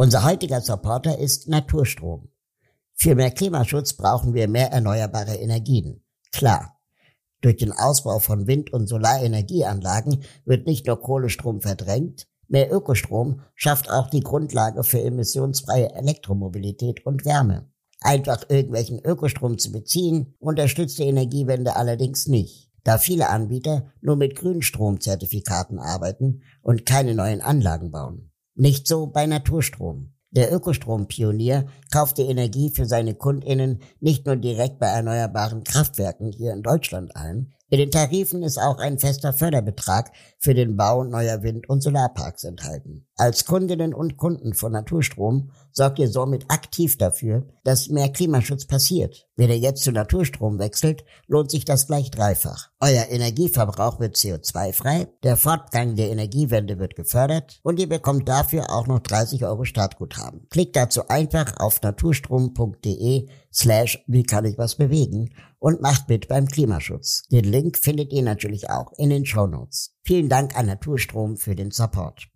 Unser heutiger Supporter ist Naturstrom. Für mehr Klimaschutz brauchen wir mehr erneuerbare Energien. Klar. Durch den Ausbau von Wind- und Solarenergieanlagen wird nicht nur Kohlestrom verdrängt, mehr Ökostrom schafft auch die Grundlage für emissionsfreie Elektromobilität und Wärme. Einfach irgendwelchen Ökostrom zu beziehen, unterstützt die Energiewende allerdings nicht, da viele Anbieter nur mit Grünstromzertifikaten arbeiten und keine neuen Anlagen bauen. Nicht so bei Naturstrom. Der Ökostrompionier kauft die Energie für seine Kundinnen nicht nur direkt bei erneuerbaren Kraftwerken hier in Deutschland ein, in den Tarifen ist auch ein fester Förderbetrag für den Bau neuer Wind- und Solarparks enthalten. Als Kundinnen und Kunden von Naturstrom sorgt ihr somit aktiv dafür, dass mehr Klimaschutz passiert. Wenn ihr jetzt zu Naturstrom wechselt, lohnt sich das gleich dreifach. Euer Energieverbrauch wird CO2-frei, der Fortgang der Energiewende wird gefördert und ihr bekommt dafür auch noch 30 Euro Startguthaben. Klickt dazu einfach auf naturstrom.de slash wie kann ich was bewegen und macht mit beim Klimaschutz. Den Link findet ihr natürlich auch in den Show Notes. Vielen Dank an Naturstrom für den Support.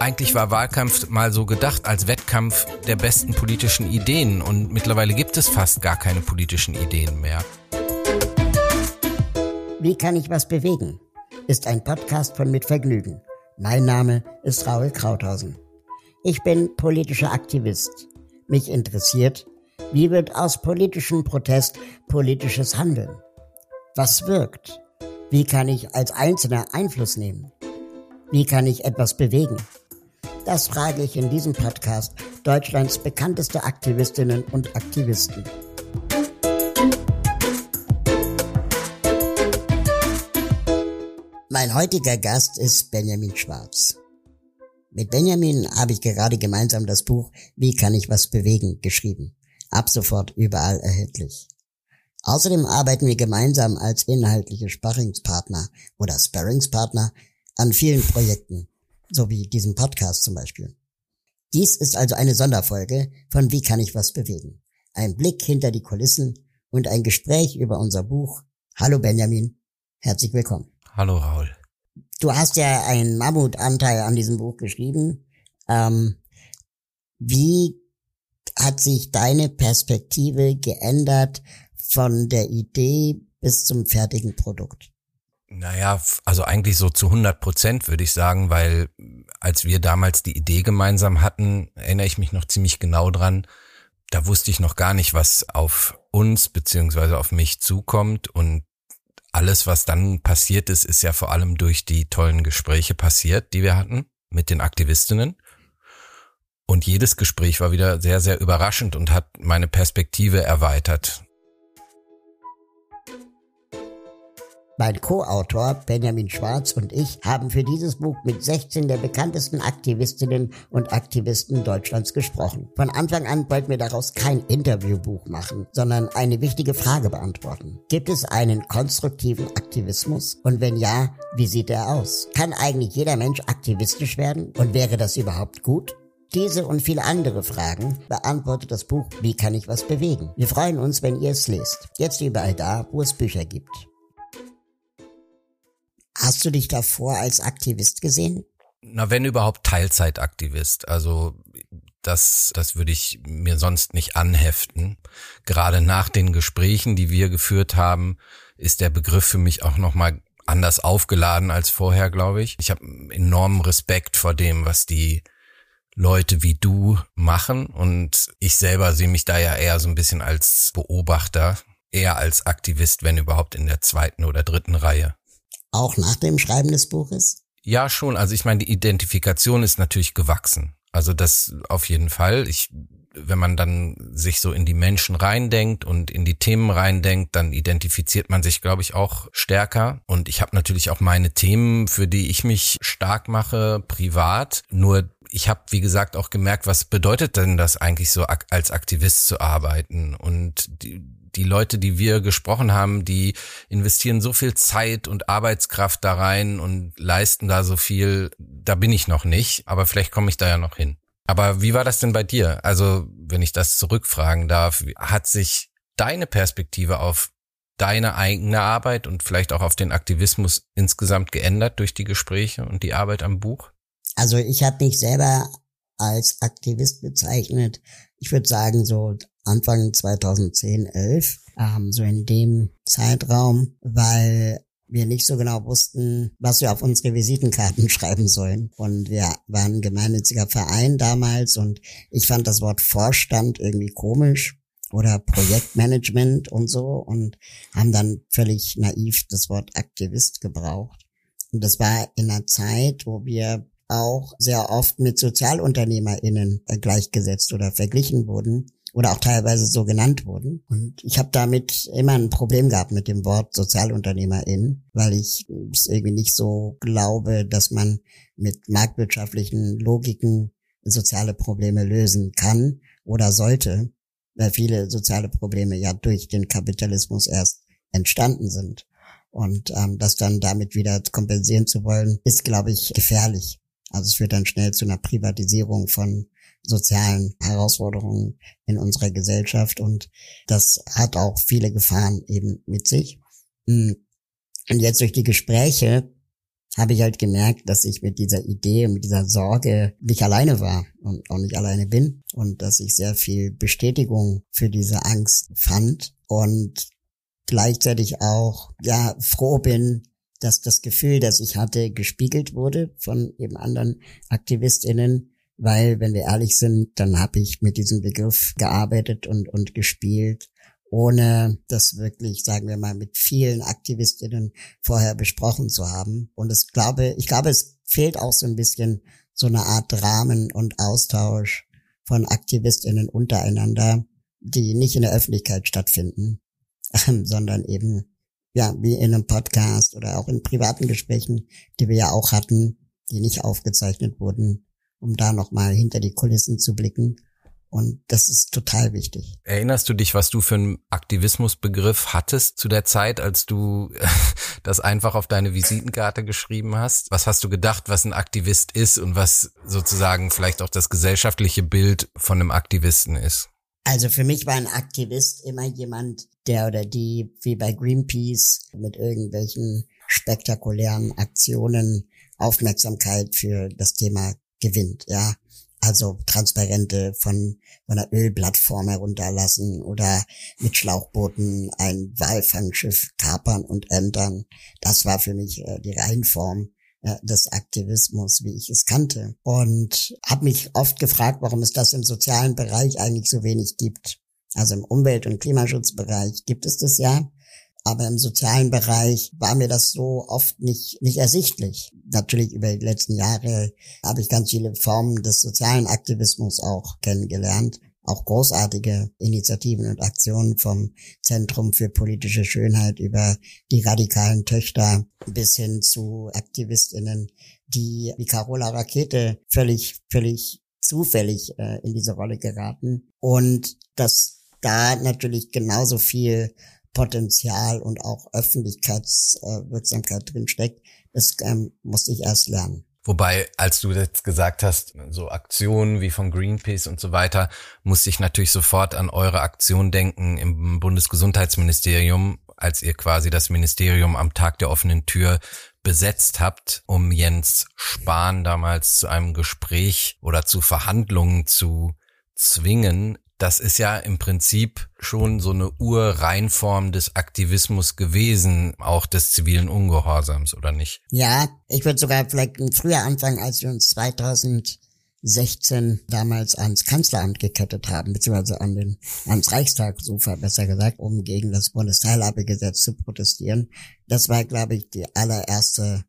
Eigentlich war Wahlkampf mal so gedacht als Wettkampf der besten politischen Ideen und mittlerweile gibt es fast gar keine politischen Ideen mehr. Wie kann ich was bewegen? Ist ein Podcast von Mit Vergnügen. Mein Name ist Raul Krauthausen. Ich bin politischer Aktivist. Mich interessiert, wie wird aus politischem Protest politisches Handeln? Was wirkt? Wie kann ich als Einzelner Einfluss nehmen? Wie kann ich etwas bewegen? Das frage ich in diesem Podcast Deutschlands bekannteste Aktivistinnen und Aktivisten. Mein heutiger Gast ist Benjamin Schwarz. Mit Benjamin habe ich gerade gemeinsam das Buch Wie kann ich was bewegen geschrieben. Ab sofort überall erhältlich. Außerdem arbeiten wir gemeinsam als inhaltliche Sparringspartner oder Sparringspartner an vielen Projekten, so wie diesem Podcast zum Beispiel. Dies ist also eine Sonderfolge von Wie kann ich was bewegen? Ein Blick hinter die Kulissen und ein Gespräch über unser Buch. Hallo Benjamin, herzlich willkommen. Hallo Raul. Du hast ja einen Mammutanteil an diesem Buch geschrieben. Ähm, wie hat sich deine Perspektive geändert von der Idee bis zum fertigen Produkt? Naja, also eigentlich so zu 100 Prozent würde ich sagen, weil als wir damals die Idee gemeinsam hatten, erinnere ich mich noch ziemlich genau dran, da wusste ich noch gar nicht, was auf uns beziehungsweise auf mich zukommt und alles, was dann passiert ist, ist ja vor allem durch die tollen Gespräche passiert, die wir hatten mit den Aktivistinnen. Und jedes Gespräch war wieder sehr, sehr überraschend und hat meine Perspektive erweitert. Mein Co-Autor Benjamin Schwarz und ich haben für dieses Buch mit 16 der bekanntesten Aktivistinnen und Aktivisten Deutschlands gesprochen. Von Anfang an wollten wir daraus kein Interviewbuch machen, sondern eine wichtige Frage beantworten. Gibt es einen konstruktiven Aktivismus? Und wenn ja, wie sieht er aus? Kann eigentlich jeder Mensch aktivistisch werden? Und wäre das überhaupt gut? Diese und viele andere Fragen beantwortet das Buch Wie kann ich was bewegen? Wir freuen uns, wenn ihr es lest. Jetzt überall da, wo es Bücher gibt. Hast du dich davor als Aktivist gesehen? Na, wenn überhaupt Teilzeitaktivist. Also das, das würde ich mir sonst nicht anheften. Gerade nach den Gesprächen, die wir geführt haben, ist der Begriff für mich auch nochmal anders aufgeladen als vorher, glaube ich. Ich habe enormen Respekt vor dem, was die Leute wie du machen und ich selber sehe mich da ja eher so ein bisschen als Beobachter, eher als Aktivist, wenn überhaupt in der zweiten oder dritten Reihe. Auch nach dem Schreiben des Buches? Ja, schon. Also ich meine, die Identifikation ist natürlich gewachsen. Also das auf jeden Fall. Ich, wenn man dann sich so in die Menschen reindenkt und in die Themen reindenkt, dann identifiziert man sich, glaube ich, auch stärker. Und ich habe natürlich auch meine Themen, für die ich mich stark mache, privat. Nur ich habe, wie gesagt, auch gemerkt, was bedeutet denn das eigentlich so als Aktivist zu arbeiten? Und die, die Leute, die wir gesprochen haben, die investieren so viel Zeit und Arbeitskraft da rein und leisten da so viel. Da bin ich noch nicht, aber vielleicht komme ich da ja noch hin. Aber wie war das denn bei dir? Also, wenn ich das zurückfragen darf, hat sich deine Perspektive auf deine eigene Arbeit und vielleicht auch auf den Aktivismus insgesamt geändert durch die Gespräche und die Arbeit am Buch? Also ich habe mich selber als Aktivist bezeichnet. Ich würde sagen so Anfang 2010, 11, ähm, so in dem Zeitraum, weil wir nicht so genau wussten, was wir auf unsere Visitenkarten schreiben sollen. Und wir waren ein gemeinnütziger Verein damals und ich fand das Wort Vorstand irgendwie komisch oder Projektmanagement und so und haben dann völlig naiv das Wort Aktivist gebraucht. Und das war in einer Zeit, wo wir auch sehr oft mit SozialunternehmerInnen gleichgesetzt oder verglichen wurden oder auch teilweise so genannt wurden. Und ich habe damit immer ein Problem gehabt mit dem Wort Sozialunternehmerin, weil ich es irgendwie nicht so glaube, dass man mit marktwirtschaftlichen Logiken soziale Probleme lösen kann oder sollte, weil viele soziale Probleme ja durch den Kapitalismus erst entstanden sind. Und ähm, das dann damit wieder kompensieren zu wollen, ist, glaube ich, gefährlich. Also es führt dann schnell zu einer Privatisierung von sozialen Herausforderungen in unserer Gesellschaft und das hat auch viele Gefahren eben mit sich. Hm. Und jetzt durch die Gespräche habe ich halt gemerkt, dass ich mit dieser Idee und mit dieser Sorge nicht alleine war und auch nicht alleine bin und dass ich sehr viel Bestätigung für diese Angst fand und gleichzeitig auch ja froh bin, dass das Gefühl, das ich hatte, gespiegelt wurde von eben anderen Aktivistinnen weil, wenn wir ehrlich sind, dann habe ich mit diesem Begriff gearbeitet und, und gespielt, ohne das wirklich, sagen wir mal, mit vielen Aktivistinnen vorher besprochen zu haben. Und es glaube, ich glaube, es fehlt auch so ein bisschen so eine Art Rahmen und Austausch von Aktivistinnen untereinander, die nicht in der Öffentlichkeit stattfinden, sondern eben ja, wie in einem Podcast oder auch in privaten Gesprächen, die wir ja auch hatten, die nicht aufgezeichnet wurden, um da nochmal hinter die Kulissen zu blicken. Und das ist total wichtig. Erinnerst du dich, was du für einen Aktivismusbegriff hattest zu der Zeit, als du das einfach auf deine Visitenkarte geschrieben hast? Was hast du gedacht, was ein Aktivist ist und was sozusagen vielleicht auch das gesellschaftliche Bild von einem Aktivisten ist? Also für mich war ein Aktivist immer jemand, der oder die wie bei Greenpeace mit irgendwelchen spektakulären Aktionen Aufmerksamkeit für das Thema gewinnt, ja. Also Transparente von, von einer Ölplattform herunterlassen oder mit Schlauchbooten ein Walfangschiff kapern und ändern. Das war für mich äh, die Reihenform des Aktivismus, wie ich es kannte. Und habe mich oft gefragt, warum es das im sozialen Bereich eigentlich so wenig gibt. Also im Umwelt- und Klimaschutzbereich gibt es das ja. Aber im sozialen Bereich war mir das so oft nicht, nicht ersichtlich. Natürlich über die letzten Jahre habe ich ganz viele Formen des sozialen Aktivismus auch kennengelernt. Auch großartige Initiativen und Aktionen vom Zentrum für politische Schönheit über die radikalen Töchter bis hin zu Aktivistinnen, die wie Carola Rakete völlig, völlig zufällig äh, in diese Rolle geraten. Und dass da natürlich genauso viel Potenzial und auch Öffentlichkeitswirksamkeit drin steckt. Das ähm, musste ich erst lernen. Wobei, als du jetzt gesagt hast, so Aktionen wie von Greenpeace und so weiter, musste ich natürlich sofort an eure Aktion denken im Bundesgesundheitsministerium, als ihr quasi das Ministerium am Tag der offenen Tür besetzt habt, um Jens Spahn damals zu einem Gespräch oder zu Verhandlungen zu zwingen das ist ja im Prinzip schon so eine Urreinform des Aktivismus gewesen, auch des zivilen Ungehorsams, oder nicht? Ja, ich würde sogar vielleicht früher anfangen, als wir uns 2016 damals ans Kanzleramt gekettet haben, beziehungsweise an den, ans Reichstagsufer, besser gesagt, um gegen das Bundesteilhabegesetz zu protestieren. Das war, glaube ich, die allererste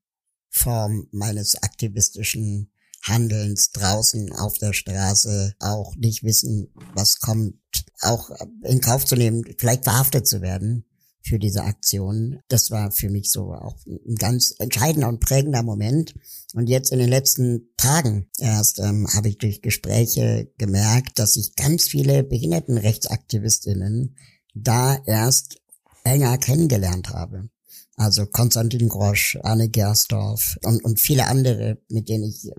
Form meines aktivistischen Handelns draußen auf der Straße auch nicht wissen, was kommt, auch in Kauf zu nehmen, vielleicht verhaftet zu werden für diese Aktion. Das war für mich so auch ein ganz entscheidender und prägender Moment. Und jetzt in den letzten Tagen erst ähm, habe ich durch Gespräche gemerkt, dass ich ganz viele Behindertenrechtsaktivistinnen da erst enger kennengelernt habe. Also Konstantin Grosch, Anne Gersdorf und, und viele andere, mit denen ich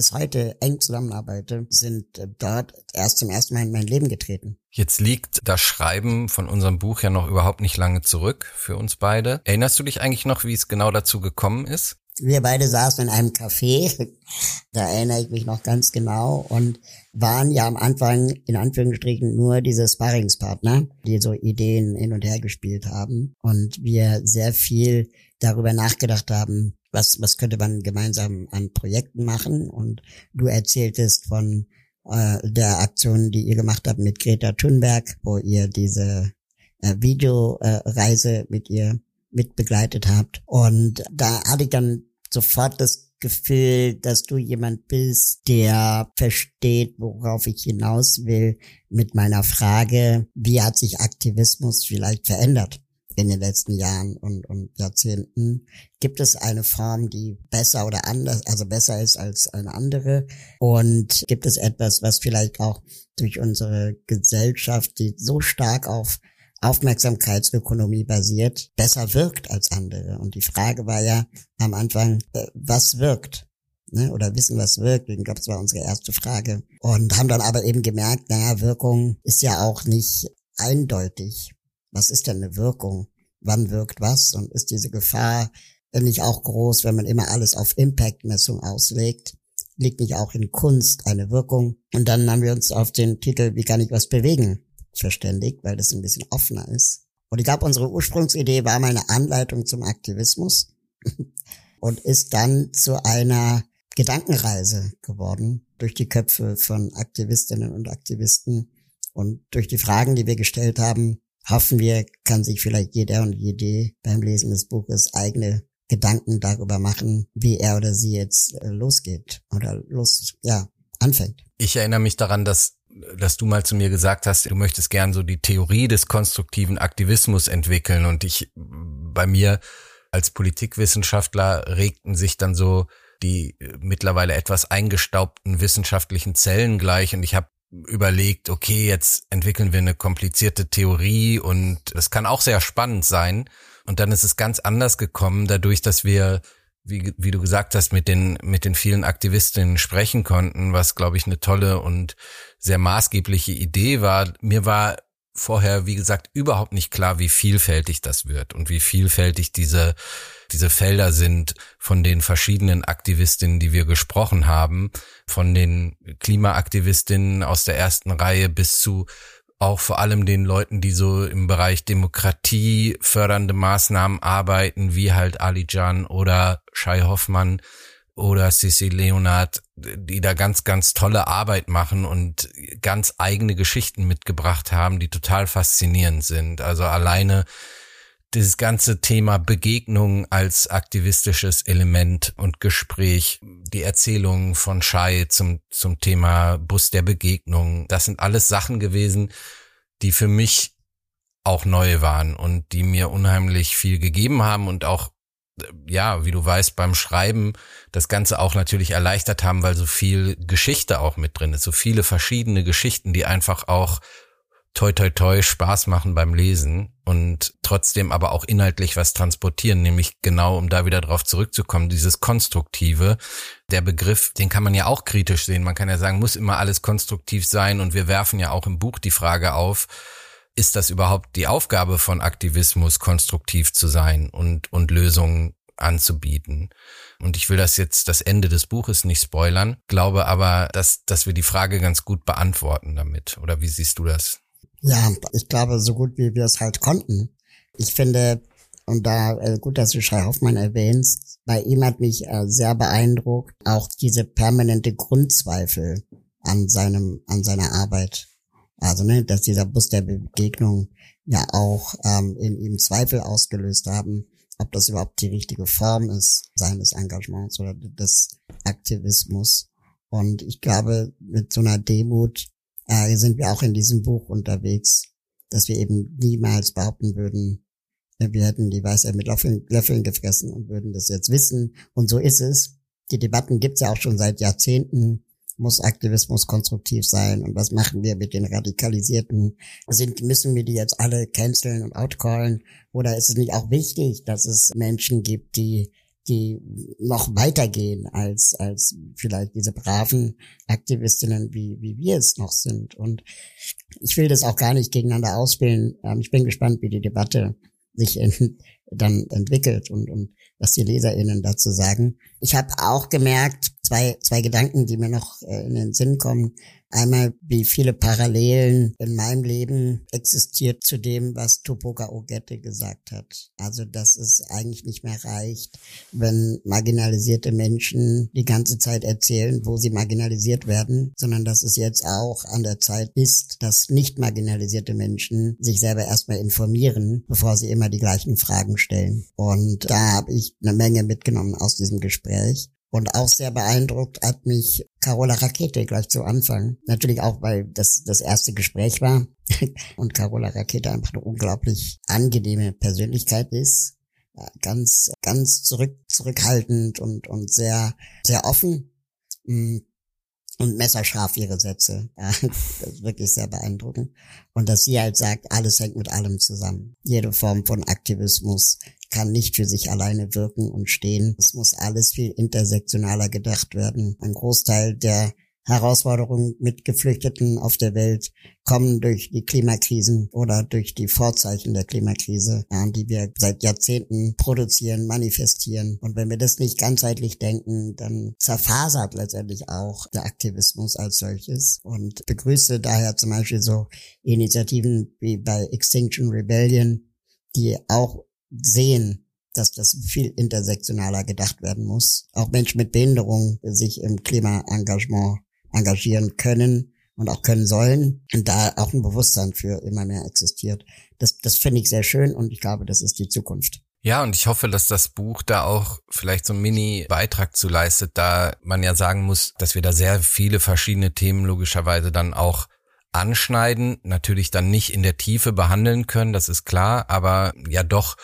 bis heute eng zusammenarbeite, sind äh, dort erst zum ersten Mal in mein Leben getreten. Jetzt liegt das Schreiben von unserem Buch ja noch überhaupt nicht lange zurück für uns beide. Erinnerst du dich eigentlich noch, wie es genau dazu gekommen ist? Wir beide saßen in einem Café, da erinnere ich mich noch ganz genau, und waren ja am Anfang in Anführungsstrichen nur diese Sparringspartner, die so Ideen hin und her gespielt haben und wir sehr viel darüber nachgedacht haben, was, was könnte man gemeinsam an Projekten machen und du erzähltest von äh, der Aktion, die ihr gemacht habt mit Greta Thunberg, wo ihr diese äh, Videoreise äh, mit ihr mitbegleitet habt. Und da hatte ich dann sofort das Gefühl, dass du jemand bist, der versteht, worauf ich hinaus will mit meiner Frage, wie hat sich Aktivismus vielleicht verändert in den letzten Jahren und, und Jahrzehnten? Gibt es eine Form, die besser oder anders, also besser ist als eine andere? Und gibt es etwas, was vielleicht auch durch unsere Gesellschaft, die so stark auf Aufmerksamkeitsökonomie basiert, besser wirkt als andere. Und die Frage war ja am Anfang, äh, was wirkt? Ne? Oder wissen, was wirkt. Ich glaube, das war unsere erste Frage. Und haben dann aber eben gemerkt, naja, Wirkung ist ja auch nicht eindeutig. Was ist denn eine Wirkung? Wann wirkt was? Und ist diese Gefahr nicht auch groß, wenn man immer alles auf Impact-Messung auslegt? Liegt nicht auch in Kunst eine Wirkung? Und dann haben wir uns auf den Titel Wie kann ich was bewegen verständigt, weil das ein bisschen offener ist. Und ich glaube, unsere Ursprungsidee war mal eine Anleitung zum Aktivismus und ist dann zu einer Gedankenreise geworden durch die Köpfe von Aktivistinnen und Aktivisten und durch die Fragen, die wir gestellt haben, hoffen wir, kann sich vielleicht jeder und jede beim Lesen des Buches eigene Gedanken darüber machen, wie er oder sie jetzt äh, losgeht oder Lust, ja, anfängt. Ich erinnere mich daran, dass dass du mal zu mir gesagt hast, du möchtest gern so die Theorie des konstruktiven Aktivismus entwickeln und ich bei mir als Politikwissenschaftler regten sich dann so die mittlerweile etwas eingestaubten wissenschaftlichen Zellen gleich und ich habe überlegt, okay, jetzt entwickeln wir eine komplizierte Theorie und das kann auch sehr spannend sein und dann ist es ganz anders gekommen, dadurch, dass wir wie, wie du gesagt hast, mit den, mit den vielen Aktivistinnen sprechen konnten, was, glaube ich, eine tolle und sehr maßgebliche Idee war. Mir war vorher, wie gesagt, überhaupt nicht klar, wie vielfältig das wird und wie vielfältig diese, diese Felder sind von den verschiedenen Aktivistinnen, die wir gesprochen haben, von den Klimaaktivistinnen aus der ersten Reihe bis zu auch vor allem den Leuten, die so im Bereich Demokratie fördernde Maßnahmen arbeiten, wie halt Ali Jan oder Shai Hoffmann oder Sissi Leonard, die da ganz, ganz tolle Arbeit machen und ganz eigene Geschichten mitgebracht haben, die total faszinierend sind. Also alleine dieses ganze Thema Begegnung als aktivistisches Element und Gespräch, die Erzählungen von Shai zum, zum Thema Bus der Begegnung, das sind alles Sachen gewesen, die für mich auch neu waren und die mir unheimlich viel gegeben haben und auch, ja, wie du weißt, beim Schreiben das Ganze auch natürlich erleichtert haben, weil so viel Geschichte auch mit drin ist, so viele verschiedene Geschichten, die einfach auch toi toi toi Spaß machen beim Lesen und trotzdem aber auch inhaltlich was transportieren, nämlich genau, um da wieder drauf zurückzukommen, dieses Konstruktive. Der Begriff, den kann man ja auch kritisch sehen. Man kann ja sagen, muss immer alles konstruktiv sein und wir werfen ja auch im Buch die Frage auf, ist das überhaupt die Aufgabe von Aktivismus, konstruktiv zu sein und, und Lösungen anzubieten. Und ich will das jetzt das Ende des Buches nicht spoilern, glaube aber, dass, dass wir die Frage ganz gut beantworten damit. Oder wie siehst du das? Ja, ich glaube, so gut wie wir es halt konnten. Ich finde, und da äh, gut, dass du Schrei Hoffmann erwähnst, bei ihm hat mich äh, sehr beeindruckt auch diese permanente Grundzweifel an seinem, an seiner Arbeit. Also, ne, dass dieser Bus der Begegnung ja auch ähm, in ihm Zweifel ausgelöst haben, ob das überhaupt die richtige Form ist seines Engagements oder des Aktivismus. Und ich glaube, mit so einer Demut äh, sind wir auch in diesem Buch unterwegs, dass wir eben niemals behaupten würden, äh, wir hätten die Weisheit mit Löffeln, Löffeln gefressen und würden das jetzt wissen. Und so ist es. Die Debatten gibt's ja auch schon seit Jahrzehnten. Muss Aktivismus konstruktiv sein? Und was machen wir mit den Radikalisierten? Sind, müssen wir die jetzt alle canceln und outcallen? Oder ist es nicht auch wichtig, dass es Menschen gibt, die die noch weitergehen als, als vielleicht diese braven Aktivistinnen, wie, wie wir es noch sind. Und ich will das auch gar nicht gegeneinander ausspielen. Ähm, ich bin gespannt, wie die Debatte sich in, dann entwickelt und, und was die LeserInnen dazu sagen. Ich habe auch gemerkt, zwei, zwei Gedanken, die mir noch äh, in den Sinn kommen. Einmal, wie viele Parallelen in meinem Leben existiert zu dem, was Tupoka Ogette gesagt hat. Also, dass es eigentlich nicht mehr reicht, wenn marginalisierte Menschen die ganze Zeit erzählen, wo sie marginalisiert werden, sondern dass es jetzt auch an der Zeit ist, dass nicht marginalisierte Menschen sich selber erstmal informieren, bevor sie immer die gleichen Fragen stellen. Und da habe ich eine Menge mitgenommen aus diesem Gespräch. Und auch sehr beeindruckt hat mich Carola Rakete gleich zu Anfang. Natürlich auch, weil das das erste Gespräch war und Carola Rakete einfach eine unglaublich angenehme Persönlichkeit ist. Ganz, ganz zurück, zurückhaltend und, und sehr, sehr offen mm, und messerscharf ihre Sätze. das ist wirklich sehr beeindruckend. Und dass sie halt sagt, alles hängt mit allem zusammen. Jede Form von Aktivismus, kann nicht für sich alleine wirken und stehen. Es muss alles viel intersektionaler gedacht werden. Ein Großteil der Herausforderungen mit Geflüchteten auf der Welt kommen durch die Klimakrisen oder durch die Vorzeichen der Klimakrise, die wir seit Jahrzehnten produzieren, manifestieren. Und wenn wir das nicht ganzheitlich denken, dann zerfasert letztendlich auch der Aktivismus als solches. Und begrüße daher zum Beispiel so Initiativen wie bei Extinction Rebellion, die auch sehen, dass das viel intersektionaler gedacht werden muss. Auch Menschen mit Behinderung sich im Klimaengagement engagieren können und auch können sollen und da auch ein Bewusstsein für immer mehr existiert. Das, das finde ich sehr schön und ich glaube, das ist die Zukunft. Ja, und ich hoffe, dass das Buch da auch vielleicht so einen Mini-Beitrag zu leistet, da man ja sagen muss, dass wir da sehr viele verschiedene Themen logischerweise dann auch anschneiden, natürlich dann nicht in der Tiefe behandeln können, das ist klar, aber ja doch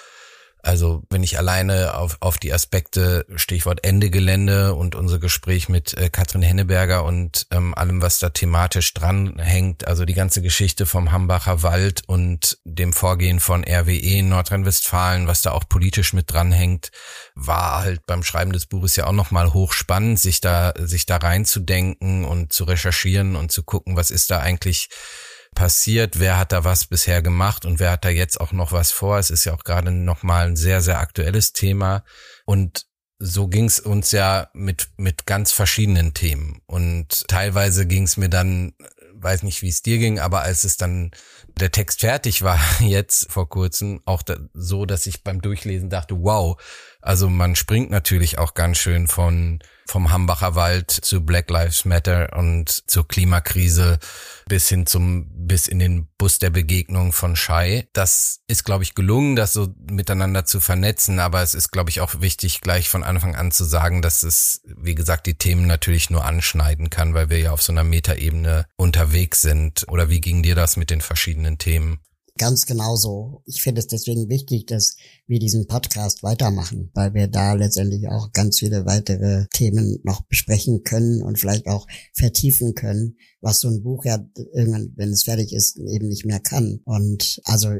also wenn ich alleine auf, auf die Aspekte, Stichwort Ende Gelände und unser Gespräch mit äh, Katrin Henneberger und ähm, allem, was da thematisch dranhängt, also die ganze Geschichte vom Hambacher Wald und dem Vorgehen von RWE in Nordrhein-Westfalen, was da auch politisch mit dranhängt, war halt beim Schreiben des Buches ja auch nochmal hochspannend, sich da, sich da reinzudenken und zu recherchieren und zu gucken, was ist da eigentlich passiert, wer hat da was bisher gemacht und wer hat da jetzt auch noch was vor. Es ist ja auch gerade nochmal ein sehr, sehr aktuelles Thema. Und so ging's uns ja mit, mit ganz verschiedenen Themen. Und teilweise ging's mir dann, weiß nicht, wie es dir ging, aber als es dann der Text fertig war, jetzt vor kurzem, auch da, so, dass ich beim Durchlesen dachte, wow, also man springt natürlich auch ganz schön von vom Hambacher Wald zu Black Lives Matter und zur Klimakrise bis hin zum, bis in den Bus der Begegnung von Shai. Das ist, glaube ich, gelungen, das so miteinander zu vernetzen, aber es ist, glaube ich, auch wichtig, gleich von Anfang an zu sagen, dass es, wie gesagt, die Themen natürlich nur anschneiden kann, weil wir ja auf so einer Metaebene unterwegs sind. Oder wie ging dir das mit den verschiedenen Themen? Ganz genauso. Ich finde es deswegen wichtig, dass wir diesen Podcast weitermachen, weil wir da letztendlich auch ganz viele weitere Themen noch besprechen können und vielleicht auch vertiefen können, was so ein Buch ja irgendwann, wenn es fertig ist, eben nicht mehr kann. Und also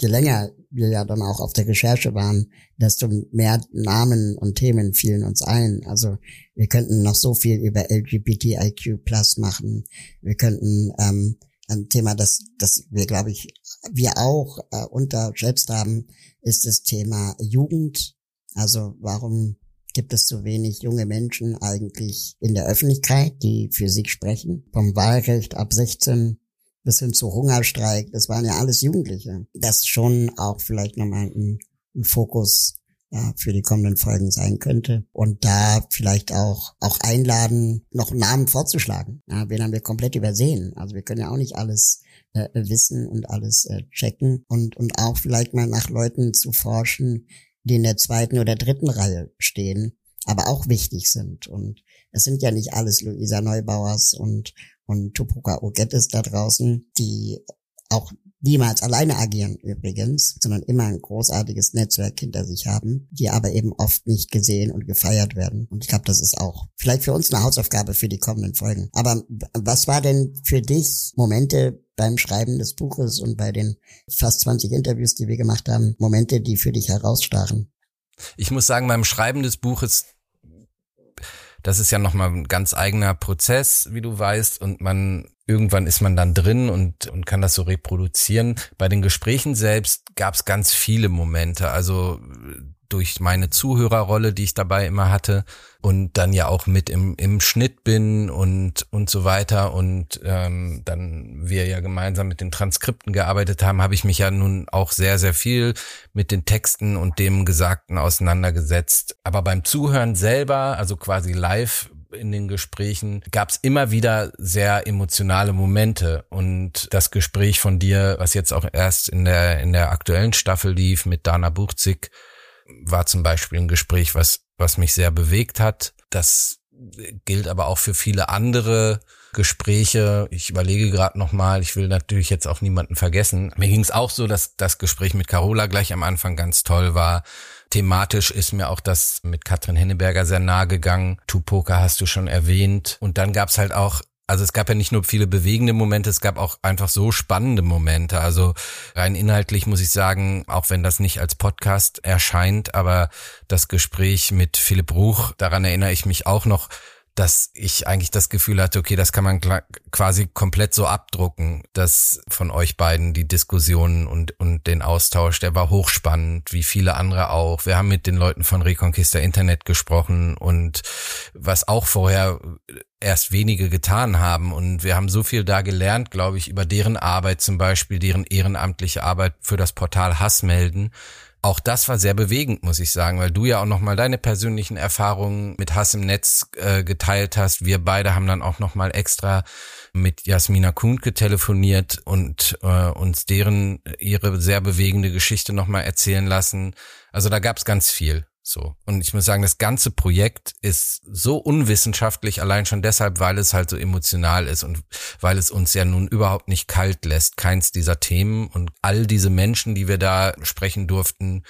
je länger wir ja dann auch auf der Recherche waren, desto mehr Namen und Themen fielen uns ein. Also wir könnten noch so viel über LGBTIQ Plus machen. Wir könnten ähm, ein Thema, das, das wir, glaube ich, wir auch äh, unterschätzt haben, ist das Thema Jugend. Also warum gibt es so wenig junge Menschen eigentlich in der Öffentlichkeit, die für sich sprechen? Vom Wahlrecht ab 16 bis hin zu Hungerstreik, das waren ja alles Jugendliche. Das schon auch vielleicht nochmal ein, ein Fokus ja, für die kommenden Folgen sein könnte. Und da vielleicht auch, auch einladen, noch Namen vorzuschlagen. Ja, wen haben wir komplett übersehen? Also wir können ja auch nicht alles äh, wissen und alles äh, checken und, und auch vielleicht mal nach Leuten zu forschen, die in der zweiten oder dritten Reihe stehen, aber auch wichtig sind. Und es sind ja nicht alles Luisa Neubauers und, und Tupoka Ogettes da draußen, die auch niemals alleine agieren übrigens, sondern immer ein großartiges Netzwerk hinter sich haben, die aber eben oft nicht gesehen und gefeiert werden. Und ich glaube, das ist auch vielleicht für uns eine Hausaufgabe für die kommenden Folgen. Aber was war denn für dich Momente beim Schreiben des Buches und bei den fast 20 Interviews, die wir gemacht haben, Momente, die für dich herausstachen? Ich muss sagen, beim Schreiben des Buches, das ist ja nochmal ein ganz eigener Prozess, wie du weißt, und man irgendwann ist man dann drin und, und kann das so reproduzieren. Bei den Gesprächen selbst gab es ganz viele Momente. Also durch meine Zuhörerrolle, die ich dabei immer hatte und dann ja auch mit im, im Schnitt bin und und so weiter und ähm, dann wir ja gemeinsam mit den Transkripten gearbeitet haben, habe ich mich ja nun auch sehr sehr viel mit den Texten und dem Gesagten auseinandergesetzt. Aber beim Zuhören selber, also quasi live in den Gesprächen gab es immer wieder sehr emotionale Momente und das Gespräch von dir, was jetzt auch erst in der in der aktuellen Staffel lief mit Dana Buchzig, war zum Beispiel ein Gespräch, was, was mich sehr bewegt hat. Das gilt aber auch für viele andere Gespräche. Ich überlege gerade nochmal, ich will natürlich jetzt auch niemanden vergessen. Mir ging es auch so, dass das Gespräch mit Carola gleich am Anfang ganz toll war. Thematisch ist mir auch das mit Katrin Henneberger sehr nahe gegangen. Tupoka hast du schon erwähnt. Und dann gab's halt auch also es gab ja nicht nur viele bewegende Momente, es gab auch einfach so spannende Momente. Also rein inhaltlich muss ich sagen, auch wenn das nicht als Podcast erscheint, aber das Gespräch mit Philipp Ruch, daran erinnere ich mich auch noch, dass ich eigentlich das Gefühl hatte, okay, das kann man quasi komplett so abdrucken, dass von euch beiden die Diskussionen und, und den Austausch, der war hochspannend, wie viele andere auch. Wir haben mit den Leuten von Reconquista Internet gesprochen und was auch vorher erst wenige getan haben. Und wir haben so viel da gelernt, glaube ich, über deren Arbeit zum Beispiel, deren ehrenamtliche Arbeit für das Portal Hass melden auch das war sehr bewegend, muss ich sagen, weil du ja auch nochmal deine persönlichen Erfahrungen mit Hass im Netz äh, geteilt hast. Wir beide haben dann auch nochmal extra mit Jasmina Kuhn telefoniert und äh, uns deren ihre sehr bewegende Geschichte nochmal erzählen lassen. Also da gab's ganz viel. So. Und ich muss sagen, das ganze Projekt ist so unwissenschaftlich, allein schon deshalb, weil es halt so emotional ist und weil es uns ja nun überhaupt nicht kalt lässt, keins dieser Themen und all diese Menschen, die wir da sprechen durften,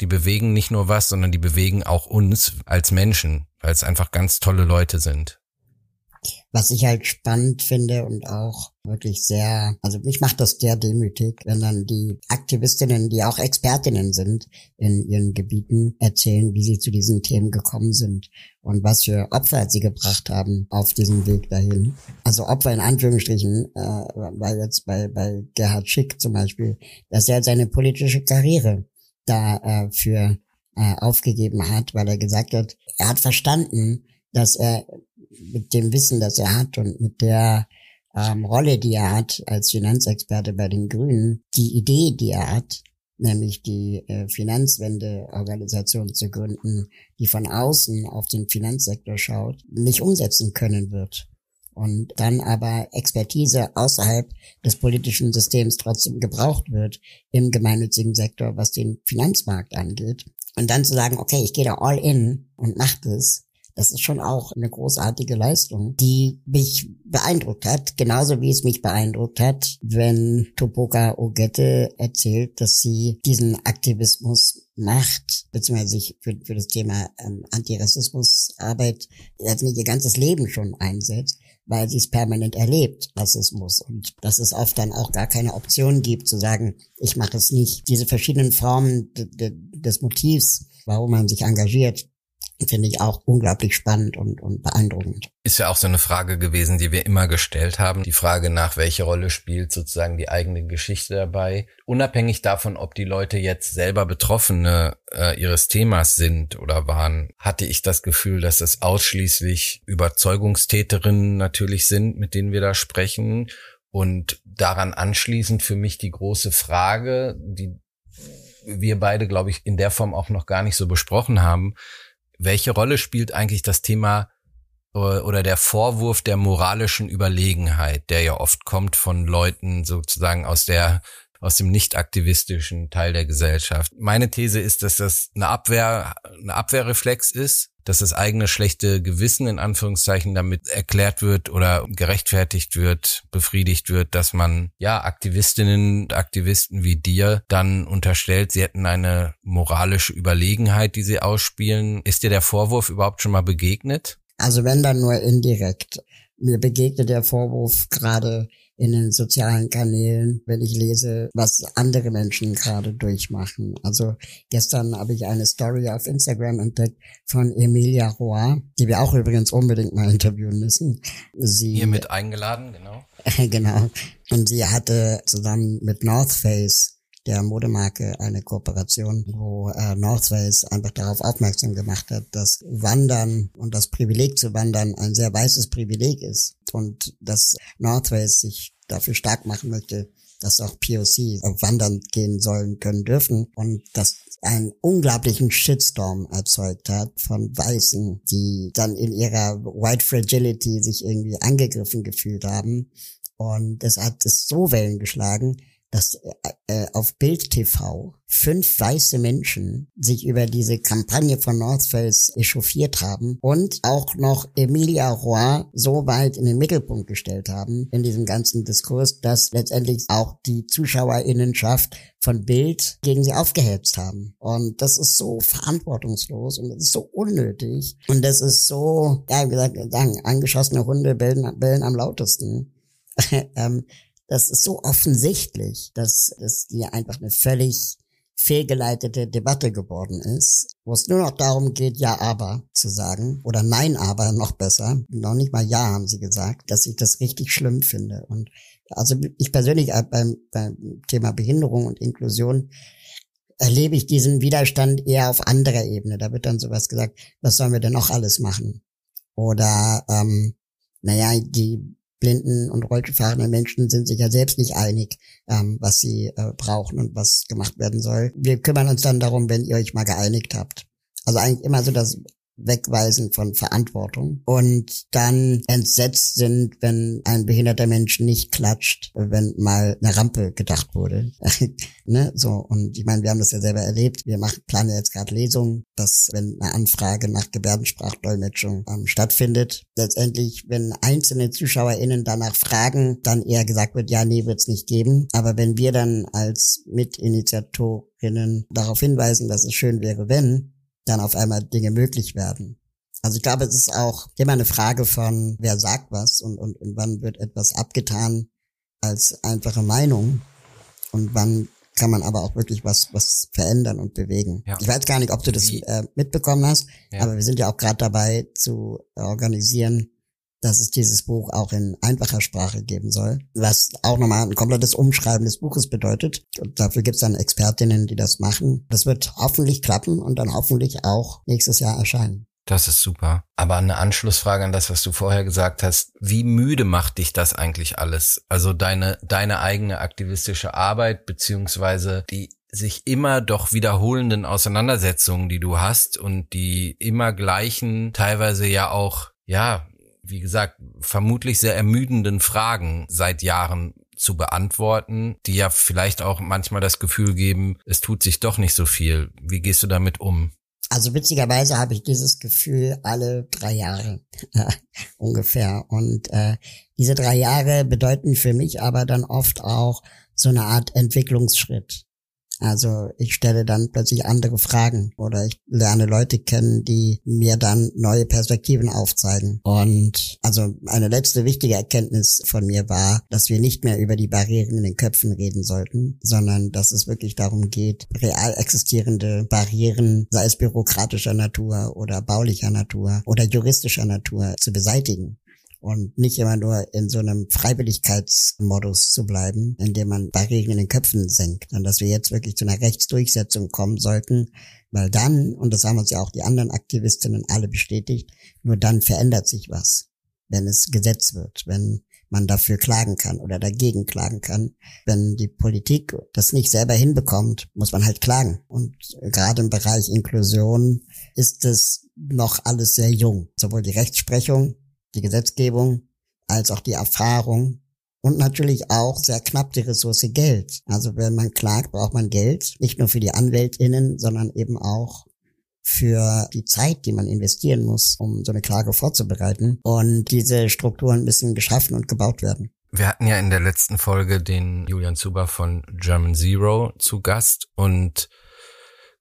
die bewegen nicht nur was, sondern die bewegen auch uns als Menschen, weil es einfach ganz tolle Leute sind. Was ich halt spannend finde und auch wirklich sehr, also mich macht das sehr demütig, wenn dann die Aktivistinnen, die auch Expertinnen sind in ihren Gebieten, erzählen, wie sie zu diesen Themen gekommen sind und was für Opfer sie gebracht haben auf diesem Weg dahin. Also Opfer in Anführungsstrichen, äh, weil jetzt bei, bei Gerhard Schick zum Beispiel, dass er seine politische Karriere da äh, für äh, aufgegeben hat, weil er gesagt hat, er hat verstanden, dass er mit dem Wissen, das er hat und mit der ähm, Rolle, die er hat als Finanzexperte bei den Grünen, die Idee, die er hat, nämlich die äh, Finanzwende-Organisation zu gründen, die von außen auf den Finanzsektor schaut, nicht umsetzen können wird. Und dann aber Expertise außerhalb des politischen Systems trotzdem gebraucht wird im gemeinnützigen Sektor, was den Finanzmarkt angeht. Und dann zu sagen, okay, ich gehe da all in und mach das, das ist schon auch eine großartige Leistung, die mich beeindruckt hat, genauso wie es mich beeindruckt hat, wenn Topoka Ogette erzählt, dass sie diesen Aktivismus macht, beziehungsweise sich für, für das Thema ähm, Antirassismusarbeit also ihr ganzes Leben schon einsetzt, weil sie es permanent erlebt, Rassismus. Und dass es oft dann auch gar keine Option gibt, zu sagen, ich mache es nicht. Diese verschiedenen Formen des Motivs, warum man sich engagiert, finde ich auch unglaublich spannend und, und beeindruckend. Ist ja auch so eine Frage gewesen, die wir immer gestellt haben. Die Frage nach, welche Rolle spielt sozusagen die eigene Geschichte dabei. Unabhängig davon, ob die Leute jetzt selber Betroffene äh, ihres Themas sind oder waren, hatte ich das Gefühl, dass es ausschließlich Überzeugungstäterinnen natürlich sind, mit denen wir da sprechen. Und daran anschließend für mich die große Frage, die wir beide, glaube ich, in der Form auch noch gar nicht so besprochen haben welche Rolle spielt eigentlich das Thema äh, oder der Vorwurf der moralischen Überlegenheit, der ja oft kommt von Leuten sozusagen aus der aus dem nicht aktivistischen Teil der Gesellschaft. Meine These ist, dass das eine Abwehr, eine Abwehrreflex ist, dass das eigene schlechte Gewissen in Anführungszeichen damit erklärt wird oder gerechtfertigt wird, befriedigt wird, dass man ja Aktivistinnen und Aktivisten wie dir dann unterstellt, sie hätten eine moralische Überlegenheit, die sie ausspielen. Ist dir der Vorwurf überhaupt schon mal begegnet? Also wenn dann nur indirekt. Mir begegnet der Vorwurf gerade in den sozialen Kanälen, wenn ich lese, was andere Menschen gerade durchmachen. Also gestern habe ich eine Story auf Instagram entdeckt von Emilia Roy, die wir auch übrigens unbedingt mal interviewen müssen. Sie hiermit eingeladen, genau. genau. Und sie hatte zusammen mit North Face der Modemarke eine Kooperation, wo äh, North Face einfach darauf aufmerksam gemacht hat, dass Wandern und das Privileg zu wandern ein sehr weißes Privileg ist und dass North Face sich dafür stark machen möchte, dass auch POC wandern gehen sollen können dürfen und dass einen unglaublichen Shitstorm erzeugt hat von Weißen, die dann in ihrer White Fragility sich irgendwie angegriffen gefühlt haben. Und es hat es so Wellen geschlagen, dass äh, äh, auf Bild TV fünf weiße Menschen sich über diese Kampagne von North Face echauffiert haben und auch noch Emilia Roy so weit in den Mittelpunkt gestellt haben in diesem ganzen Diskurs, dass letztendlich auch die Zuschauerinnenschaft von Bild gegen sie aufgehetzt haben. Und das ist so verantwortungslos und das ist so unnötig. Und das ist so, ja, wie gesagt, angeschossene Hunde bellen, bellen am lautesten. ähm, das ist so offensichtlich, dass es hier einfach eine völlig fehlgeleitete Debatte geworden ist, wo es nur noch darum geht, ja, aber zu sagen oder nein, aber noch besser. Noch nicht mal ja haben sie gesagt, dass ich das richtig schlimm finde. Und also ich persönlich äh, beim, beim Thema Behinderung und Inklusion erlebe ich diesen Widerstand eher auf anderer Ebene. Da wird dann sowas gesagt, was sollen wir denn noch alles machen? Oder ähm, naja, die blinden und rollstuhlfahrende Menschen sind sich ja selbst nicht einig, ähm, was sie äh, brauchen und was gemacht werden soll. Wir kümmern uns dann darum, wenn ihr euch mal geeinigt habt. Also eigentlich immer so das Wegweisen von Verantwortung und dann entsetzt sind, wenn ein behinderter Mensch nicht klatscht, wenn mal eine Rampe gedacht wurde. ne? So, und ich meine, wir haben das ja selber erlebt. Wir machen, planen jetzt gerade Lesungen, dass wenn eine Anfrage nach Gebärdensprachdolmetschung ähm, stattfindet, letztendlich, wenn einzelne ZuschauerInnen danach fragen, dann eher gesagt wird, ja, nee, wird's nicht geben. Aber wenn wir dann als Mitinitiatorinnen darauf hinweisen, dass es schön wäre, wenn, dann auf einmal Dinge möglich werden. Also ich glaube, es ist auch immer eine Frage von, wer sagt was und, und, und wann wird etwas abgetan als einfache Meinung und wann kann man aber auch wirklich was was verändern und bewegen. Ja. Ich weiß gar nicht, ob du das äh, mitbekommen hast, ja. aber wir sind ja auch gerade dabei zu organisieren, dass es dieses Buch auch in einfacher Sprache geben soll, was auch nochmal ein komplettes Umschreiben des Buches bedeutet. Und dafür gibt es dann Expertinnen, die das machen. Das wird hoffentlich klappen und dann hoffentlich auch nächstes Jahr erscheinen. Das ist super. Aber eine Anschlussfrage an das, was du vorher gesagt hast. Wie müde macht dich das eigentlich alles? Also deine, deine eigene aktivistische Arbeit, beziehungsweise die sich immer doch wiederholenden Auseinandersetzungen, die du hast und die immer gleichen, teilweise ja auch, ja, wie gesagt, vermutlich sehr ermüdenden Fragen seit Jahren zu beantworten, die ja vielleicht auch manchmal das Gefühl geben, es tut sich doch nicht so viel. Wie gehst du damit um? Also witzigerweise habe ich dieses Gefühl alle drei Jahre ungefähr. Und äh, diese drei Jahre bedeuten für mich aber dann oft auch so eine Art Entwicklungsschritt. Also ich stelle dann plötzlich andere Fragen oder ich lerne Leute kennen, die mir dann neue Perspektiven aufzeigen. Und also eine letzte wichtige Erkenntnis von mir war, dass wir nicht mehr über die Barrieren in den Köpfen reden sollten, sondern dass es wirklich darum geht, real existierende Barrieren, sei es bürokratischer Natur oder baulicher Natur oder juristischer Natur, zu beseitigen und nicht immer nur in so einem Freiwilligkeitsmodus zu bleiben, in dem man Barrieren in den Köpfen senkt, sondern dass wir jetzt wirklich zu einer Rechtsdurchsetzung kommen sollten, weil dann, und das haben uns ja auch die anderen Aktivistinnen alle bestätigt, nur dann verändert sich was, wenn es Gesetz wird, wenn man dafür klagen kann oder dagegen klagen kann. Wenn die Politik das nicht selber hinbekommt, muss man halt klagen. Und gerade im Bereich Inklusion ist es noch alles sehr jung. Sowohl die Rechtsprechung die Gesetzgebung als auch die Erfahrung und natürlich auch sehr knapp die Ressource Geld. Also wenn man klagt, braucht man Geld, nicht nur für die AnwältInnen, sondern eben auch für die Zeit, die man investieren muss, um so eine Klage vorzubereiten. Und diese Strukturen müssen geschaffen und gebaut werden. Wir hatten ja in der letzten Folge den Julian Zuber von German Zero zu Gast und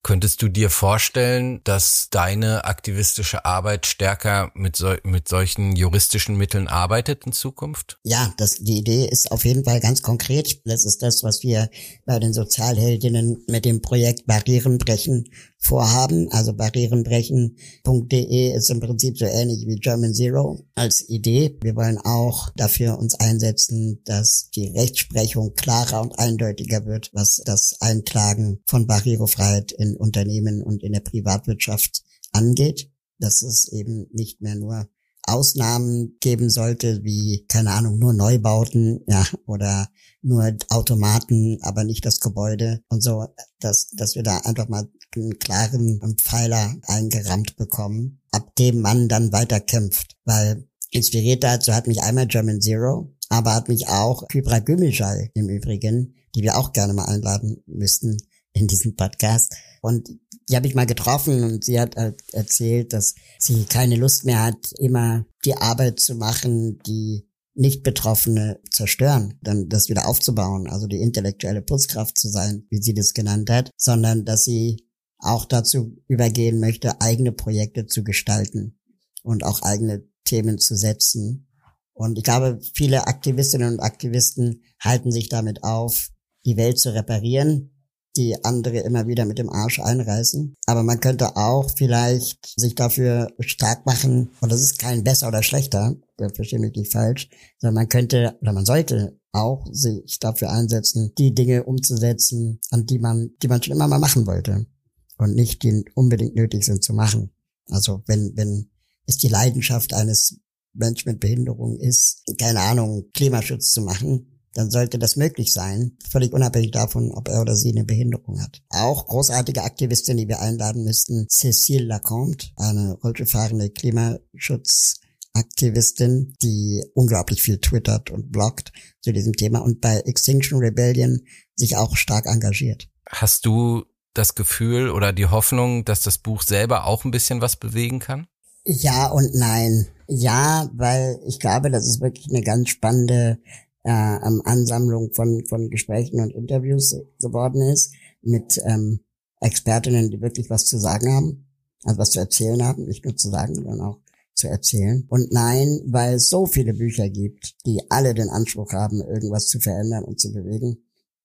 Könntest du dir vorstellen, dass deine aktivistische Arbeit stärker mit, so, mit solchen juristischen Mitteln arbeitet in Zukunft? Ja, das, die Idee ist auf jeden Fall ganz konkret. Das ist das, was wir bei den Sozialheldinnen mit dem Projekt Barrieren brechen vorhaben. Also barrierenbrechen.de ist im Prinzip so ähnlich wie German Zero als Idee. Wir wollen auch dafür uns einsetzen, dass die Rechtsprechung klarer und eindeutiger wird, was das Einklagen von Barrierefreiheit in Unternehmen und in der Privatwirtschaft angeht. Dass es eben nicht mehr nur Ausnahmen geben sollte, wie, keine Ahnung, nur Neubauten, ja, oder nur Automaten, aber nicht das Gebäude und so, dass, dass wir da einfach mal einen klaren Pfeiler eingerammt bekommen, ab dem man dann weiter kämpft. Weil inspiriert dazu hat mich einmal German Zero, aber hat mich auch Kybra Gümüşay im Übrigen, die wir auch gerne mal einladen müssten in diesem Podcast. Und die habe ich mal getroffen und sie hat erzählt, dass sie keine Lust mehr hat, immer die Arbeit zu machen, die nicht-Betroffene zerstören, dann das wieder aufzubauen, also die intellektuelle Putzkraft zu sein, wie sie das genannt hat, sondern dass sie auch dazu übergehen möchte, eigene Projekte zu gestalten und auch eigene Themen zu setzen. Und ich glaube, viele Aktivistinnen und Aktivisten halten sich damit auf, die Welt zu reparieren, die andere immer wieder mit dem Arsch einreißen. Aber man könnte auch vielleicht sich dafür stark machen, und das ist kein besser oder schlechter, verstehe mich nicht falsch, sondern man könnte oder man sollte auch sich dafür einsetzen, die Dinge umzusetzen, an die man, die man schon immer mal machen wollte und nicht die unbedingt nötig sind zu machen. Also wenn, wenn es die Leidenschaft eines Menschen mit Behinderung ist, keine Ahnung, Klimaschutz zu machen, dann sollte das möglich sein, völlig unabhängig davon, ob er oder sie eine Behinderung hat. Auch großartige Aktivistin, die wir einladen müssten, Cécile Lacombe, eine rollstuhlfahrende Klimaschutzaktivistin, die unglaublich viel twittert und bloggt zu diesem Thema und bei Extinction Rebellion sich auch stark engagiert. Hast du das Gefühl oder die Hoffnung, dass das Buch selber auch ein bisschen was bewegen kann? Ja und nein. Ja, weil ich glaube, das ist wirklich eine ganz spannende äh, Ansammlung von, von Gesprächen und Interviews geworden ist mit ähm, Expertinnen, die wirklich was zu sagen haben, also was zu erzählen haben, nicht nur zu sagen, sondern auch zu erzählen. Und nein, weil es so viele Bücher gibt, die alle den Anspruch haben, irgendwas zu verändern und zu bewegen,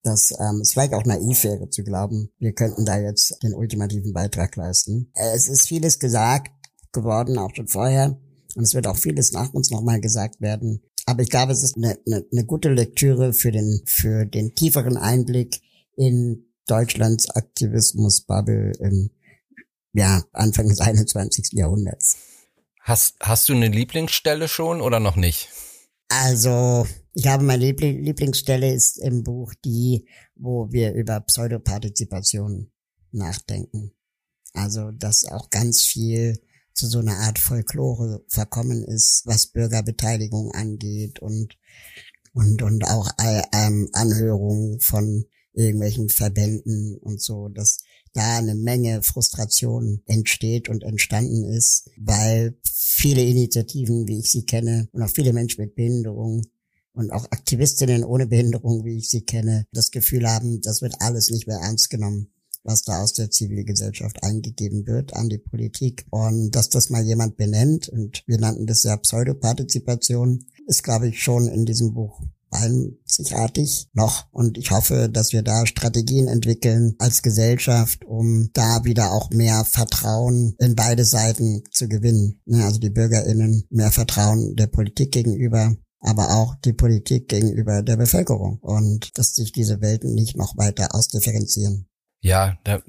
dass ähm, es vielleicht auch naiv wäre zu glauben, wir könnten da jetzt den ultimativen Beitrag leisten. Es ist vieles gesagt geworden, auch schon vorher. Und es wird auch vieles nach uns nochmal gesagt werden. Aber ich glaube, es ist eine, eine, eine gute Lektüre für den, für den tieferen Einblick in Deutschlands Aktivismusbubble im ja, Anfang des 21. Jahrhunderts. Hast, hast du eine Lieblingsstelle schon oder noch nicht? Also, ich habe meine Liebling Lieblingsstelle ist im Buch die, wo wir über Pseudopartizipation nachdenken. Also, dass auch ganz viel zu so einer Art Folklore verkommen ist, was Bürgerbeteiligung angeht und und und auch ähm, Anhörungen von irgendwelchen Verbänden und so, dass da eine Menge Frustration entsteht und entstanden ist, weil viele Initiativen, wie ich sie kenne, und auch viele Menschen mit Behinderung und auch Aktivistinnen ohne Behinderung, wie ich sie kenne, das Gefühl haben, das wird alles nicht mehr ernst genommen was da aus der Zivilgesellschaft eingegeben wird an die Politik. Und dass das mal jemand benennt, und wir nannten das ja Pseudopartizipation, ist, glaube ich, schon in diesem Buch einzigartig noch. Und ich hoffe, dass wir da Strategien entwickeln als Gesellschaft, um da wieder auch mehr Vertrauen in beide Seiten zu gewinnen. Also die BürgerInnen mehr Vertrauen der Politik gegenüber aber auch die Politik gegenüber der Bevölkerung und dass sich diese Welten nicht noch weiter ausdifferenzieren. Ja, da äh,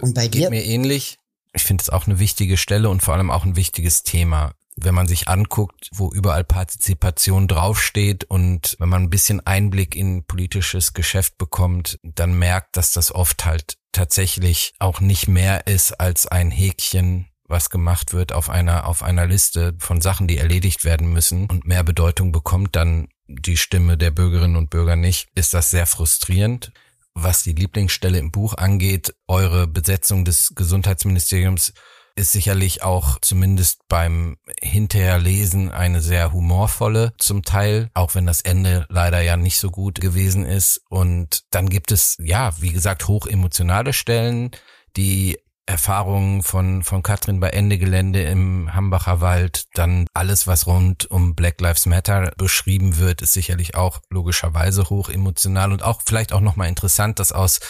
und bei geht dir? mir ähnlich. Ich finde es auch eine wichtige Stelle und vor allem auch ein wichtiges Thema wenn man sich anguckt, wo überall Partizipation draufsteht und wenn man ein bisschen Einblick in politisches Geschäft bekommt, dann merkt, dass das oft halt tatsächlich auch nicht mehr ist als ein Häkchen, was gemacht wird auf einer, auf einer Liste von Sachen, die erledigt werden müssen und mehr Bedeutung bekommt dann die Stimme der Bürgerinnen und Bürger nicht, ist das sehr frustrierend. Was die Lieblingsstelle im Buch angeht, eure Besetzung des Gesundheitsministeriums ist sicherlich auch zumindest beim Hinterherlesen eine sehr humorvolle zum Teil, auch wenn das Ende leider ja nicht so gut gewesen ist. Und dann gibt es, ja, wie gesagt, hochemotionale Stellen, die Erfahrungen von, von Katrin bei Ende Gelände im Hambacher Wald, dann alles, was rund um Black Lives Matter beschrieben wird, ist sicherlich auch logischerweise hoch emotional und auch vielleicht auch nochmal interessant, das aus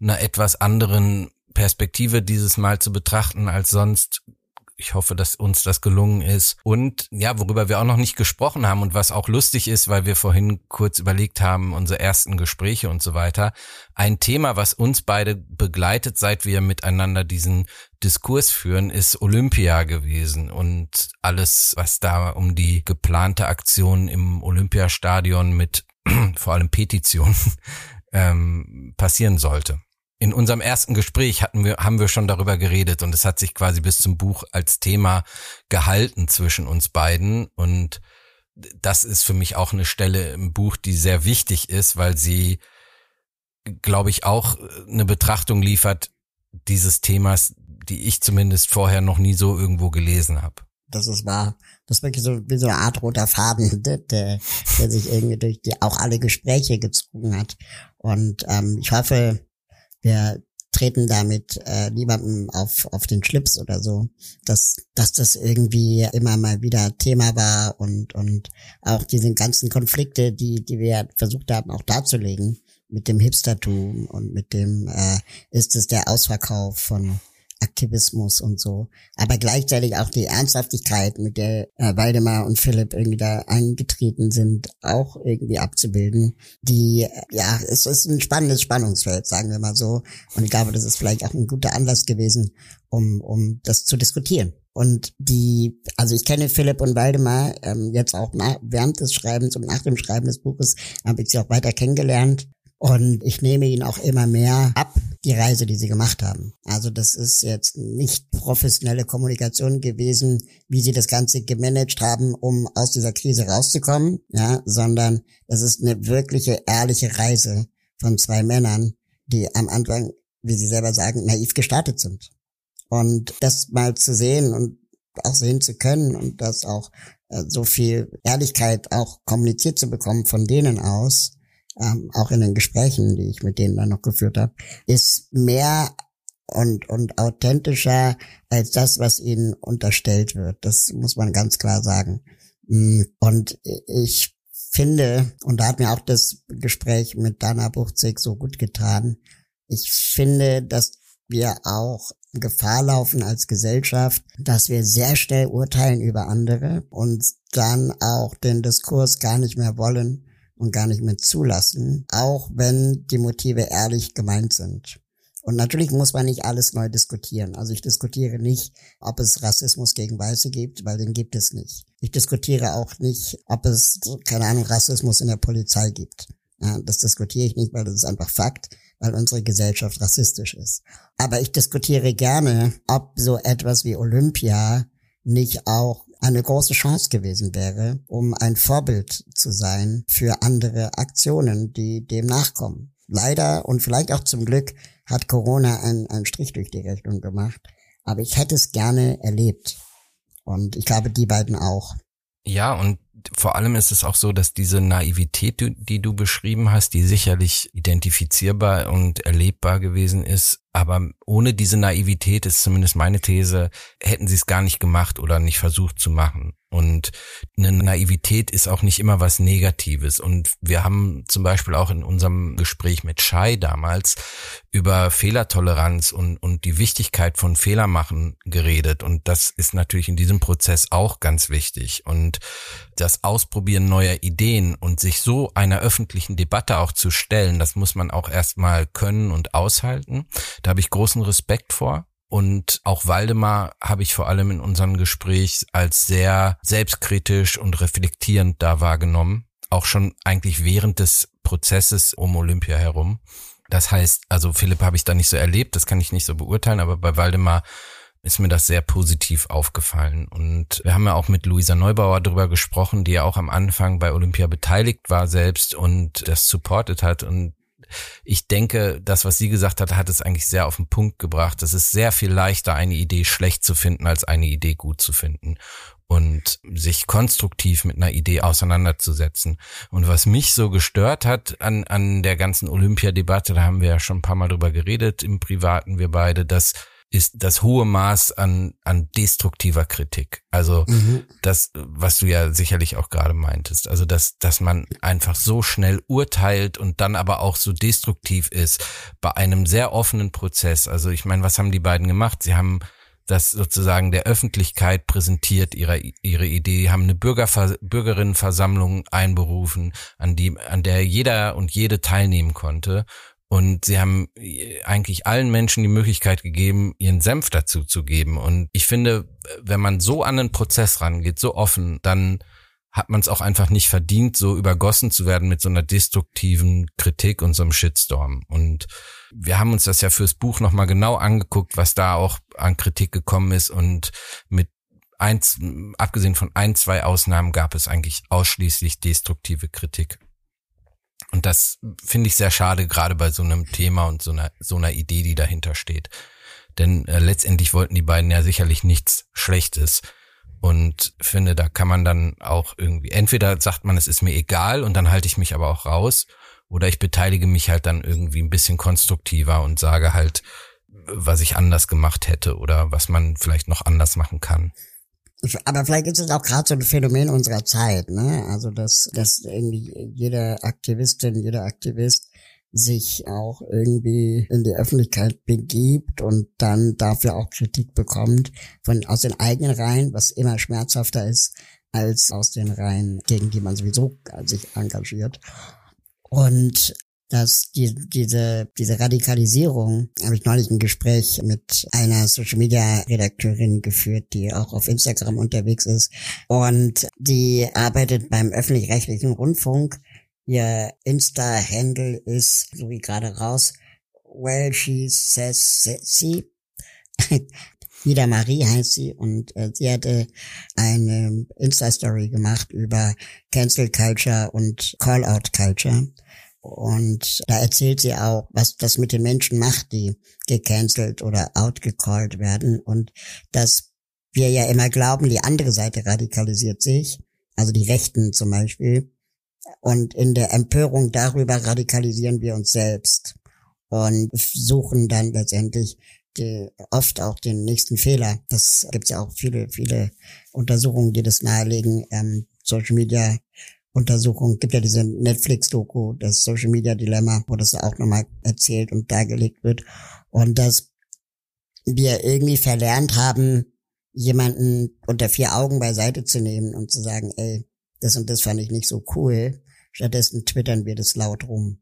einer etwas anderen Perspektive dieses Mal zu betrachten als sonst ich hoffe, dass uns das gelungen ist. Und ja, worüber wir auch noch nicht gesprochen haben und was auch lustig ist, weil wir vorhin kurz überlegt haben, unsere ersten Gespräche und so weiter. Ein Thema, was uns beide begleitet, seit wir miteinander diesen Diskurs führen, ist Olympia gewesen und alles, was da um die geplante Aktion im Olympiastadion mit vor allem Petitionen ähm, passieren sollte in unserem ersten Gespräch hatten wir, haben wir schon darüber geredet und es hat sich quasi bis zum Buch als Thema gehalten zwischen uns beiden und das ist für mich auch eine Stelle im Buch, die sehr wichtig ist, weil sie, glaube ich, auch eine Betrachtung liefert dieses Themas, die ich zumindest vorher noch nie so irgendwo gelesen habe. Das ist wahr. Das ist wirklich so wie so eine Art roter Faden, der, der sich irgendwie durch die auch alle Gespräche gezogen hat. Und ähm, ich hoffe, wir treten damit äh, niemandem auf, auf den Schlips oder so, dass, dass das irgendwie immer mal wieder Thema war und, und auch diese ganzen Konflikte, die, die wir versucht haben auch darzulegen mit dem Hipstertum und mit dem, äh, ist es der Ausverkauf von Aktivismus und so. Aber gleichzeitig auch die Ernsthaftigkeit, mit der äh, Waldemar und Philipp irgendwie da eingetreten sind, auch irgendwie abzubilden. Die, äh, ja, es ist ein spannendes Spannungsfeld, sagen wir mal so. Und ich glaube, das ist vielleicht auch ein guter Anlass gewesen, um, um das zu diskutieren. Und die, also ich kenne Philipp und Waldemar ähm, jetzt auch nach, während des Schreibens und nach dem Schreiben des Buches habe ich sie auch weiter kennengelernt. Und ich nehme ihn auch immer mehr ab, die Reise, die sie gemacht haben. Also das ist jetzt nicht professionelle Kommunikation gewesen, wie sie das Ganze gemanagt haben, um aus dieser Krise rauszukommen, ja, sondern es ist eine wirkliche, ehrliche Reise von zwei Männern, die am Anfang, wie sie selber sagen, naiv gestartet sind. Und das mal zu sehen und auch sehen zu können und das auch äh, so viel Ehrlichkeit auch kommuniziert zu bekommen von denen aus, ähm, auch in den Gesprächen, die ich mit denen dann noch geführt habe, ist mehr und, und authentischer als das, was ihnen unterstellt wird. Das muss man ganz klar sagen. Mm, und ich finde, und da hat mir auch das Gespräch mit Dana Buchzig so gut getan, ich finde, dass wir auch Gefahr laufen als Gesellschaft, dass wir sehr schnell urteilen über andere und dann auch den Diskurs gar nicht mehr wollen und gar nicht mehr zulassen, auch wenn die Motive ehrlich gemeint sind. Und natürlich muss man nicht alles neu diskutieren. Also ich diskutiere nicht, ob es Rassismus gegen Weiße gibt, weil den gibt es nicht. Ich diskutiere auch nicht, ob es, keine Ahnung, Rassismus in der Polizei gibt. Ja, das diskutiere ich nicht, weil das ist einfach Fakt, weil unsere Gesellschaft rassistisch ist. Aber ich diskutiere gerne, ob so etwas wie Olympia nicht auch eine große Chance gewesen wäre, um ein Vorbild zu sein für andere Aktionen, die dem nachkommen. Leider und vielleicht auch zum Glück hat Corona einen, einen Strich durch die Rechnung gemacht. Aber ich hätte es gerne erlebt. Und ich glaube, die beiden auch. Ja, und vor allem ist es auch so, dass diese Naivität, die du beschrieben hast, die sicherlich identifizierbar und erlebbar gewesen ist, aber ohne diese Naivität ist zumindest meine These, hätten sie es gar nicht gemacht oder nicht versucht zu machen. Und eine Naivität ist auch nicht immer was Negatives. Und wir haben zum Beispiel auch in unserem Gespräch mit Shai damals über Fehlertoleranz und, und die Wichtigkeit von Fehlermachen geredet. Und das ist natürlich in diesem Prozess auch ganz wichtig. Und das Ausprobieren neuer Ideen und sich so einer öffentlichen Debatte auch zu stellen, das muss man auch erstmal können und aushalten. Da habe ich großen Respekt vor. Und auch Waldemar habe ich vor allem in unserem Gespräch als sehr selbstkritisch und reflektierend da wahrgenommen. Auch schon eigentlich während des Prozesses um Olympia herum. Das heißt, also Philipp habe ich da nicht so erlebt, das kann ich nicht so beurteilen, aber bei Waldemar ist mir das sehr positiv aufgefallen. Und wir haben ja auch mit Luisa Neubauer darüber gesprochen, die ja auch am Anfang bei Olympia beteiligt war selbst und das supportet hat. Und ich denke, das, was sie gesagt hat, hat es eigentlich sehr auf den Punkt gebracht. Es ist sehr viel leichter, eine Idee schlecht zu finden, als eine Idee gut zu finden. und sich konstruktiv mit einer Idee auseinanderzusetzen. Und was mich so gestört hat an, an der ganzen Olympiadebatte, da haben wir ja schon ein paar Mal drüber geredet im Privaten, wir beide, dass ist das hohe Maß an, an destruktiver Kritik. Also mhm. das, was du ja sicherlich auch gerade meintest. Also dass, dass man einfach so schnell urteilt und dann aber auch so destruktiv ist bei einem sehr offenen Prozess. Also ich meine, was haben die beiden gemacht? Sie haben das sozusagen der Öffentlichkeit präsentiert, ihre, ihre Idee, haben eine Bürgerver Bürgerinnenversammlung einberufen, an die, an der jeder und jede teilnehmen konnte. Und sie haben eigentlich allen Menschen die Möglichkeit gegeben, ihren Senf dazu zu geben. Und ich finde, wenn man so an den Prozess rangeht, so offen, dann hat man es auch einfach nicht verdient, so übergossen zu werden mit so einer destruktiven Kritik und so einem Shitstorm. Und wir haben uns das ja fürs Buch nochmal genau angeguckt, was da auch an Kritik gekommen ist. Und mit eins, abgesehen von ein, zwei Ausnahmen gab es eigentlich ausschließlich destruktive Kritik. Und das finde ich sehr schade, gerade bei so einem Thema und so einer, so einer Idee, die dahinter steht. Denn äh, letztendlich wollten die beiden ja sicherlich nichts Schlechtes. Und finde, da kann man dann auch irgendwie, entweder sagt man, es ist mir egal und dann halte ich mich aber auch raus, oder ich beteilige mich halt dann irgendwie ein bisschen konstruktiver und sage halt, was ich anders gemacht hätte oder was man vielleicht noch anders machen kann. Aber vielleicht ist es auch gerade so ein Phänomen unserer Zeit, ne? Also dass, dass irgendwie jede Aktivistin, jeder Aktivist sich auch irgendwie in die Öffentlichkeit begibt und dann dafür auch Kritik bekommt von aus den eigenen Reihen, was immer schmerzhafter ist als aus den Reihen, gegen die man sowieso sich engagiert. Und dass die, diese, diese Radikalisierung, habe ich neulich ein Gespräch mit einer Social Media Redakteurin geführt, die auch auf Instagram unterwegs ist und die arbeitet beim öffentlich-rechtlichen Rundfunk. Ihr Insta-Handle ist, so wie gerade raus, well she says she. Ida Marie heißt sie und äh, sie hatte eine Insta-Story gemacht über Cancel Culture und Call-out Culture und da erzählt sie auch, was das mit den Menschen macht, die gecancelt oder outgecallt werden. Und dass wir ja immer glauben, die andere Seite radikalisiert sich, also die Rechten zum Beispiel. Und in der Empörung darüber radikalisieren wir uns selbst und suchen dann letztendlich die, oft auch den nächsten Fehler. Das gibt ja auch viele, viele Untersuchungen, die das nahelegen. Ähm, Social Media Untersuchung. Gibt ja diese Netflix-Doku, das Social Media Dilemma, wo das auch nochmal erzählt und dargelegt wird. Und dass wir irgendwie verlernt haben, jemanden unter vier Augen beiseite zu nehmen und zu sagen, ey, das und das fand ich nicht so cool. Stattdessen twittern wir das laut rum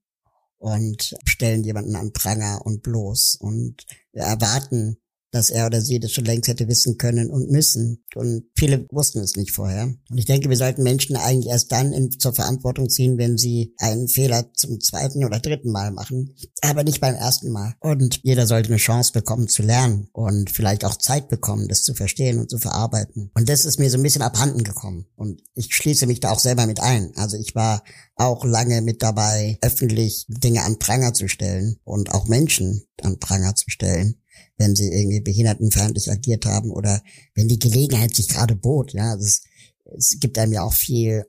und stellen jemanden an Pranger und bloß und wir erwarten dass er oder sie das schon längst hätte wissen können und müssen. Und viele wussten es nicht vorher. Und ich denke, wir sollten Menschen eigentlich erst dann in, zur Verantwortung ziehen, wenn sie einen Fehler zum zweiten oder dritten Mal machen, aber nicht beim ersten Mal. Und jeder sollte eine Chance bekommen zu lernen und vielleicht auch Zeit bekommen, das zu verstehen und zu verarbeiten. Und das ist mir so ein bisschen abhanden gekommen. Und ich schließe mich da auch selber mit ein. Also ich war auch lange mit dabei, öffentlich Dinge an Pranger zu stellen und auch Menschen an Pranger zu stellen wenn sie irgendwie behindertenfeindlich agiert haben oder wenn die Gelegenheit sich gerade bot. Ja, es, es gibt einem ja auch viel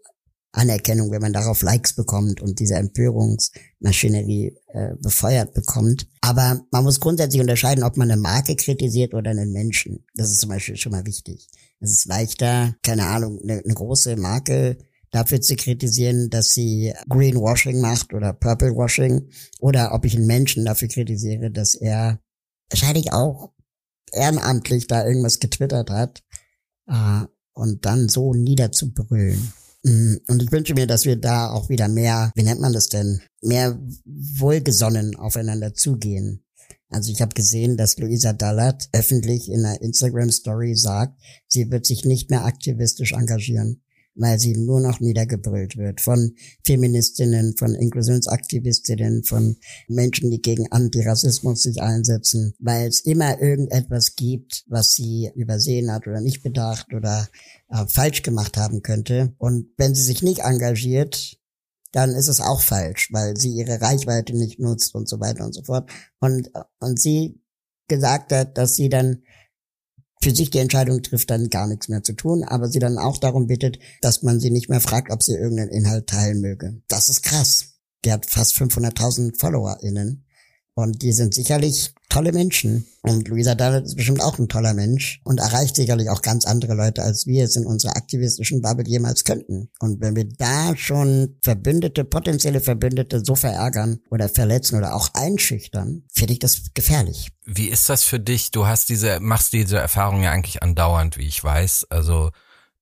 Anerkennung, wenn man darauf Likes bekommt und diese Empörungsmaschinerie äh, befeuert bekommt. Aber man muss grundsätzlich unterscheiden, ob man eine Marke kritisiert oder einen Menschen. Das ist zum Beispiel schon mal wichtig. Es ist leichter, keine Ahnung, eine, eine große Marke dafür zu kritisieren, dass sie Greenwashing macht oder Purplewashing oder ob ich einen Menschen dafür kritisiere, dass er wahrscheinlich auch ehrenamtlich da irgendwas getwittert hat äh, und dann so niederzubrüllen. Mm, und ich wünsche mir, dass wir da auch wieder mehr, wie nennt man das denn, mehr wohlgesonnen aufeinander zugehen. Also ich habe gesehen, dass Luisa Dallert öffentlich in einer Instagram-Story sagt, sie wird sich nicht mehr aktivistisch engagieren weil sie nur noch niedergebrüllt wird von Feministinnen, von Inklusionsaktivistinnen, von Menschen, die gegen Antirassismus sich einsetzen, weil es immer irgendetwas gibt, was sie übersehen hat oder nicht bedacht oder äh, falsch gemacht haben könnte. Und wenn sie sich nicht engagiert, dann ist es auch falsch, weil sie ihre Reichweite nicht nutzt und so weiter und so fort. Und, und sie gesagt hat, dass sie dann für sich die Entscheidung trifft, dann gar nichts mehr zu tun, aber sie dann auch darum bittet, dass man sie nicht mehr fragt, ob sie irgendeinen Inhalt teilen möge. Das ist krass. Der hat fast 500.000 FollowerInnen. Und die sind sicherlich tolle Menschen. Und Luisa Dallet ist bestimmt auch ein toller Mensch und erreicht sicherlich auch ganz andere Leute, als wir es in unserer aktivistischen Bubble jemals könnten. Und wenn wir da schon Verbündete, potenzielle Verbündete so verärgern oder verletzen oder auch einschüchtern, finde ich das gefährlich. Wie ist das für dich? Du hast diese, machst diese Erfahrung ja eigentlich andauernd, wie ich weiß. Also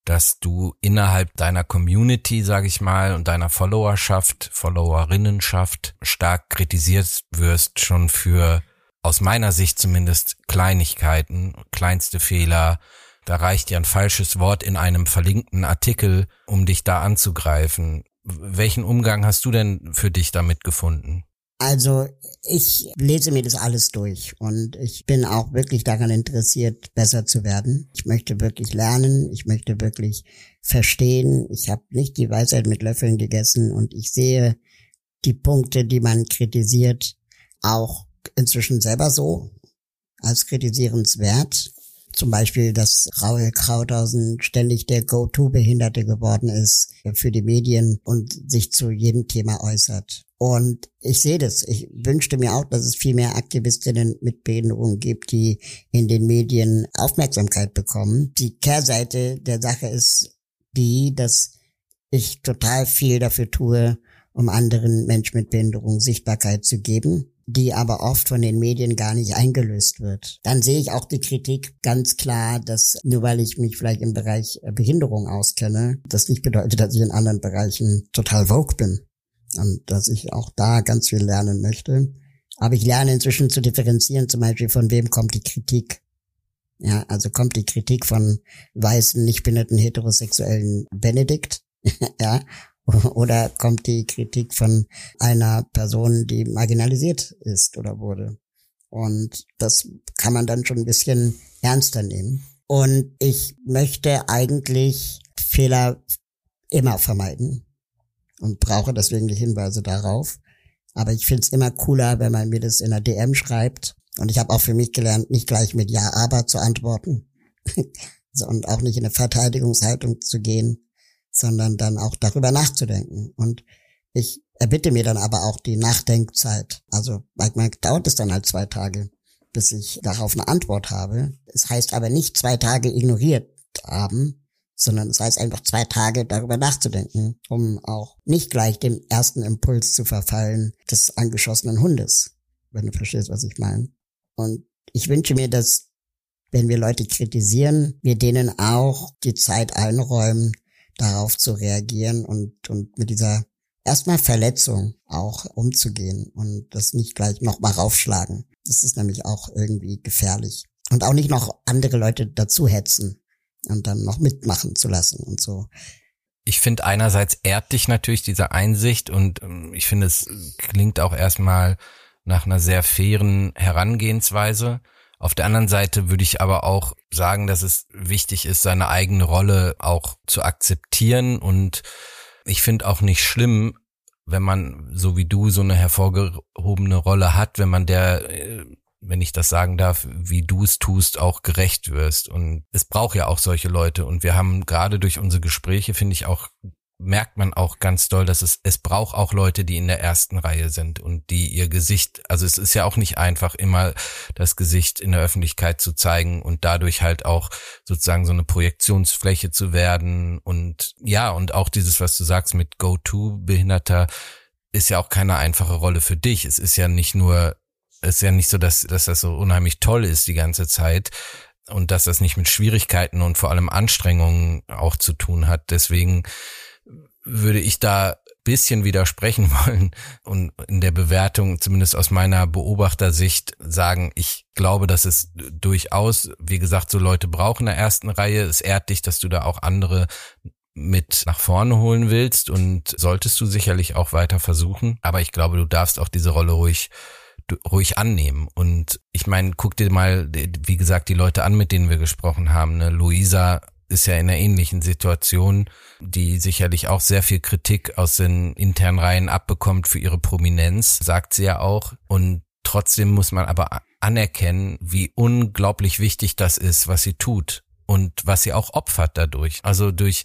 dass du innerhalb deiner Community, sage ich mal, und deiner Followerschaft, Followerinnenschaft stark kritisiert wirst schon für aus meiner Sicht zumindest Kleinigkeiten, kleinste Fehler. Da reicht ja ein falsches Wort in einem verlinkten Artikel, um dich da anzugreifen. Welchen Umgang hast du denn für dich damit gefunden? Also ich lese mir das alles durch und ich bin auch wirklich daran interessiert, besser zu werden. Ich möchte wirklich lernen, ich möchte wirklich verstehen. Ich habe nicht die Weisheit mit Löffeln gegessen und ich sehe die Punkte, die man kritisiert, auch inzwischen selber so als kritisierenswert. Zum Beispiel, dass Raul Krauthausen ständig der Go-To-Behinderte geworden ist für die Medien und sich zu jedem Thema äußert. Und ich sehe das. Ich wünschte mir auch, dass es viel mehr Aktivistinnen mit Behinderung gibt, die in den Medien Aufmerksamkeit bekommen. Die Kehrseite der Sache ist die, dass ich total viel dafür tue, um anderen Menschen mit Behinderung Sichtbarkeit zu geben, die aber oft von den Medien gar nicht eingelöst wird. Dann sehe ich auch die Kritik ganz klar, dass nur weil ich mich vielleicht im Bereich Behinderung auskenne, das nicht bedeutet, dass ich in anderen Bereichen total vogue bin dass ich auch da ganz viel lernen möchte. Aber ich lerne inzwischen zu differenzieren, zum Beispiel von wem kommt die Kritik. Ja, also kommt die Kritik von weißen, nicht behinderten heterosexuellen Benedikt, ja, oder kommt die Kritik von einer Person, die marginalisiert ist oder wurde. Und das kann man dann schon ein bisschen ernster nehmen. Und ich möchte eigentlich Fehler immer vermeiden und brauche deswegen die Hinweise darauf. Aber ich finde es immer cooler, wenn man mir das in der DM schreibt. Und ich habe auch für mich gelernt, nicht gleich mit Ja, aber zu antworten. und auch nicht in eine Verteidigungshaltung zu gehen, sondern dann auch darüber nachzudenken. Und ich erbitte mir dann aber auch die Nachdenkzeit. Also manchmal dauert es dann halt zwei Tage, bis ich darauf eine Antwort habe. Es heißt aber nicht zwei Tage ignoriert haben, sondern es heißt einfach zwei Tage darüber nachzudenken, um auch nicht gleich dem ersten Impuls zu verfallen des angeschossenen Hundes, wenn du verstehst, was ich meine. Und ich wünsche mir, dass wenn wir Leute kritisieren, wir denen auch die Zeit einräumen, darauf zu reagieren und, und mit dieser erstmal Verletzung auch umzugehen und das nicht gleich nochmal raufschlagen. Das ist nämlich auch irgendwie gefährlich. Und auch nicht noch andere Leute dazu hetzen, und dann noch mitmachen zu lassen und so. Ich finde einerseits ehrt dich natürlich diese Einsicht und ähm, ich finde es klingt auch erstmal nach einer sehr fairen Herangehensweise. Auf der anderen Seite würde ich aber auch sagen, dass es wichtig ist, seine eigene Rolle auch zu akzeptieren und ich finde auch nicht schlimm, wenn man so wie du so eine hervorgehobene Rolle hat, wenn man der äh, wenn ich das sagen darf, wie du es tust, auch gerecht wirst. Und es braucht ja auch solche Leute. Und wir haben gerade durch unsere Gespräche, finde ich auch, merkt man auch ganz doll, dass es, es braucht auch Leute, die in der ersten Reihe sind und die ihr Gesicht, also es ist ja auch nicht einfach, immer das Gesicht in der Öffentlichkeit zu zeigen und dadurch halt auch sozusagen so eine Projektionsfläche zu werden. Und ja, und auch dieses, was du sagst mit Go-To-Behinderter, ist ja auch keine einfache Rolle für dich. Es ist ja nicht nur ist ja nicht so, dass, dass das so unheimlich toll ist die ganze Zeit und dass das nicht mit Schwierigkeiten und vor allem Anstrengungen auch zu tun hat. Deswegen würde ich da bisschen widersprechen wollen und in der Bewertung, zumindest aus meiner Beobachtersicht, sagen, ich glaube, dass es durchaus, wie gesagt, so Leute brauchen in der ersten Reihe. Es ehrt dich, dass du da auch andere mit nach vorne holen willst und solltest du sicherlich auch weiter versuchen. Aber ich glaube, du darfst auch diese Rolle ruhig ruhig annehmen. Und ich meine, guck dir mal, wie gesagt, die Leute an, mit denen wir gesprochen haben. Ne? Luisa ist ja in einer ähnlichen Situation, die sicherlich auch sehr viel Kritik aus den internen Reihen abbekommt für ihre Prominenz, sagt sie ja auch. Und trotzdem muss man aber anerkennen, wie unglaublich wichtig das ist, was sie tut und was sie auch opfert dadurch. Also durch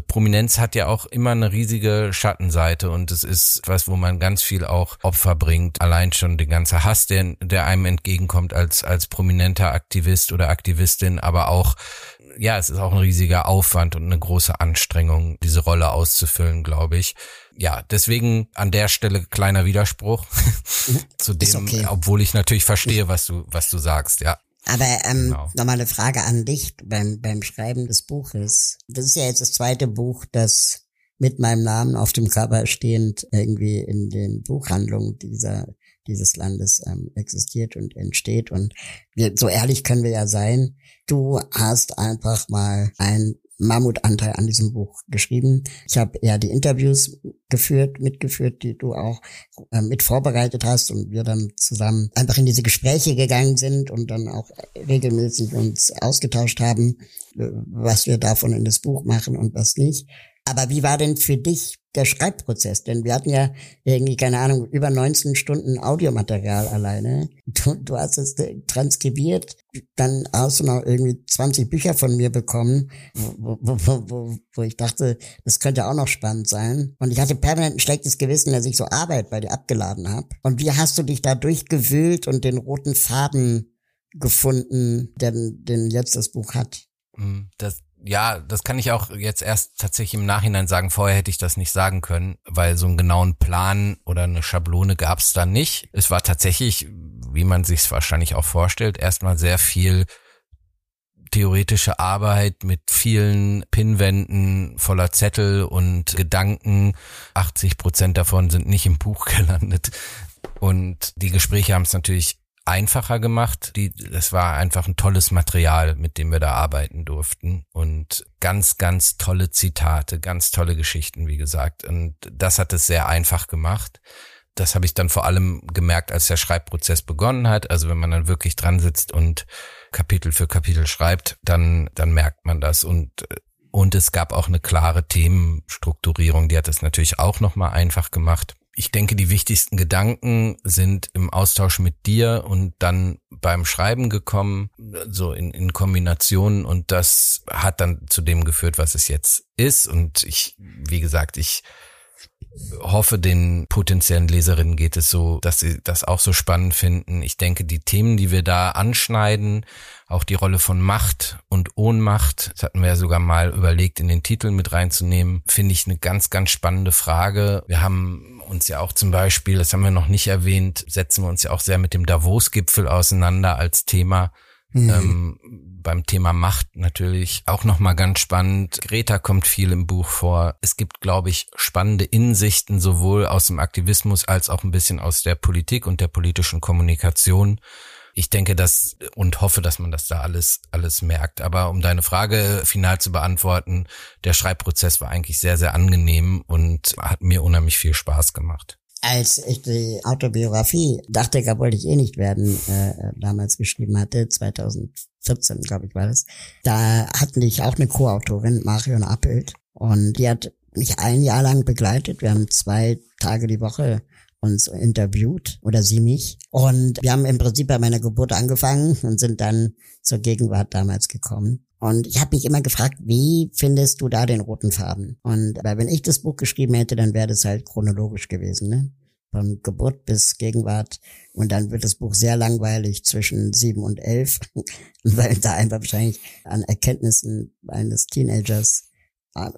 Prominenz hat ja auch immer eine riesige Schattenseite und es ist was, wo man ganz viel auch Opfer bringt. Allein schon der ganze Hass, der, der einem entgegenkommt als, als prominenter Aktivist oder Aktivistin, aber auch ja, es ist auch ein riesiger Aufwand und eine große Anstrengung, diese Rolle auszufüllen, glaube ich. Ja, deswegen an der Stelle kleiner Widerspruch zu dem, okay. obwohl ich natürlich verstehe, was du, was du sagst, ja. Aber ähm, genau. nochmal eine Frage an dich beim, beim Schreiben des Buches. Das ist ja jetzt das zweite Buch, das mit meinem Namen auf dem Cover stehend irgendwie in den Buchhandlungen dieser dieses Landes ähm, existiert und entsteht. Und wir, so ehrlich können wir ja sein. Du hast einfach mal ein Mammutanteil an diesem Buch geschrieben. Ich habe eher die Interviews geführt, mitgeführt, die du auch äh, mit vorbereitet hast und wir dann zusammen einfach in diese Gespräche gegangen sind und dann auch regelmäßig uns ausgetauscht haben, äh, was wir davon in das Buch machen und was nicht. Aber wie war denn für dich der Schreibprozess? Denn wir hatten ja irgendwie, keine Ahnung, über 19 Stunden Audiomaterial alleine. Du, du hast es transkribiert, dann hast du noch irgendwie 20 Bücher von mir bekommen, wo, wo, wo, wo ich dachte, das könnte auch noch spannend sein. Und ich hatte permanent ein schlechtes Gewissen, dass ich so Arbeit bei dir abgeladen habe. Und wie hast du dich da durchgewühlt und den roten Faden gefunden, den, den jetzt das Buch hat? Hm, das, ja, das kann ich auch jetzt erst tatsächlich im Nachhinein sagen. Vorher hätte ich das nicht sagen können, weil so einen genauen Plan oder eine Schablone gab es da nicht. Es war tatsächlich, wie man sich es wahrscheinlich auch vorstellt, erstmal sehr viel theoretische Arbeit mit vielen Pinwänden voller Zettel und Gedanken. 80 Prozent davon sind nicht im Buch gelandet. Und die Gespräche haben es natürlich einfacher gemacht. Die, das war einfach ein tolles Material, mit dem wir da arbeiten durften und ganz, ganz tolle Zitate, ganz tolle Geschichten, wie gesagt. Und das hat es sehr einfach gemacht. Das habe ich dann vor allem gemerkt, als der Schreibprozess begonnen hat. Also wenn man dann wirklich dran sitzt und Kapitel für Kapitel schreibt, dann, dann merkt man das und und es gab auch eine klare Themenstrukturierung, die hat es natürlich auch nochmal einfach gemacht ich denke, die wichtigsten Gedanken sind im Austausch mit dir und dann beim Schreiben gekommen, so in, in Kombination und das hat dann zu dem geführt, was es jetzt ist. Und ich, wie gesagt, ich hoffe, den potenziellen Leserinnen geht es so, dass sie das auch so spannend finden. Ich denke, die Themen, die wir da anschneiden, auch die Rolle von Macht und Ohnmacht, das hatten wir ja sogar mal überlegt, in den Titel mit reinzunehmen, finde ich eine ganz, ganz spannende Frage. Wir haben uns ja auch zum Beispiel, das haben wir noch nicht erwähnt, setzen wir uns ja auch sehr mit dem Davos-Gipfel auseinander als Thema. Mhm. Ähm, beim Thema Macht natürlich auch nochmal ganz spannend. Greta kommt viel im Buch vor. Es gibt, glaube ich, spannende Insichten sowohl aus dem Aktivismus als auch ein bisschen aus der Politik und der politischen Kommunikation. Ich denke das und hoffe, dass man das da alles, alles merkt. Aber um deine Frage final zu beantworten, der Schreibprozess war eigentlich sehr, sehr angenehm und hat mir unheimlich viel Spaß gemacht als ich die Autobiografie dachte, gar wollte ich eh nicht werden, äh, damals geschrieben hatte, 2014, glaube ich, war das, da hatten ich auch eine Co-Autorin, Marion Appelt, und die hat mich ein Jahr lang begleitet. Wir haben zwei Tage die Woche uns interviewt oder sie mich. Und wir haben im Prinzip bei meiner Geburt angefangen und sind dann zur Gegenwart damals gekommen. Und ich habe mich immer gefragt, wie findest du da den roten Faden? Und weil wenn ich das Buch geschrieben hätte, dann wäre das halt chronologisch gewesen, ne? Von Geburt bis Gegenwart. Und dann wird das Buch sehr langweilig zwischen sieben und elf, weil da einfach wahrscheinlich an Erkenntnissen eines Teenagers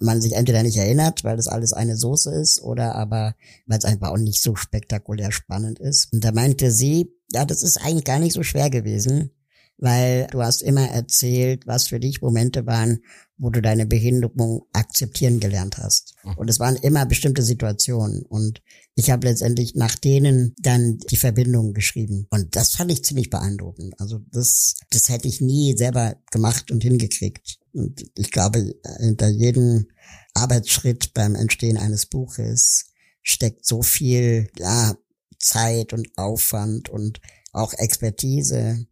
man sich entweder nicht erinnert, weil das alles eine Soße ist, oder aber weil es einfach auch nicht so spektakulär spannend ist. Und da meinte sie, ja, das ist eigentlich gar nicht so schwer gewesen, weil du hast immer erzählt, was für dich Momente waren, wo du deine Behinderung akzeptieren gelernt hast. Mhm. Und es waren immer bestimmte Situationen. Und ich habe letztendlich nach denen dann die Verbindung geschrieben. Und das fand ich ziemlich beeindruckend. Also das, das hätte ich nie selber gemacht und hingekriegt. Und ich glaube, hinter jedem Arbeitsschritt beim Entstehen eines Buches steckt so viel, ja, Zeit und Aufwand und auch Expertise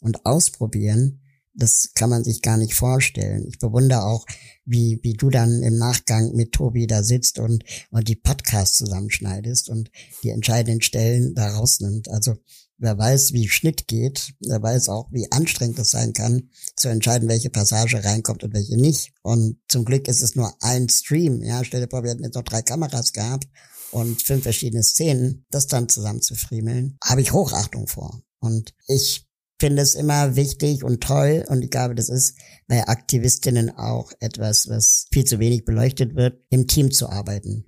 und ausprobieren, das kann man sich gar nicht vorstellen. Ich bewundere auch, wie, wie du dann im Nachgang mit Tobi da sitzt und, und die Podcasts zusammenschneidest und die entscheidenden Stellen da rausnimmt. Also wer weiß, wie Schnitt geht, wer weiß auch, wie anstrengend es sein kann, zu entscheiden, welche Passage reinkommt und welche nicht. Und zum Glück ist es nur ein Stream. Ja, stell dir vor, wir hätten jetzt noch drei Kameras gehabt und fünf verschiedene Szenen, das dann zusammen zu friemeln, habe ich Hochachtung vor. Und ich finde es immer wichtig und toll und ich glaube, das ist bei Aktivistinnen auch etwas, was viel zu wenig beleuchtet wird, im Team zu arbeiten.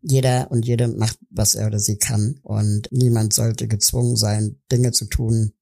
Jeder und jede macht, was er oder sie kann und niemand sollte gezwungen sein, Dinge zu tun,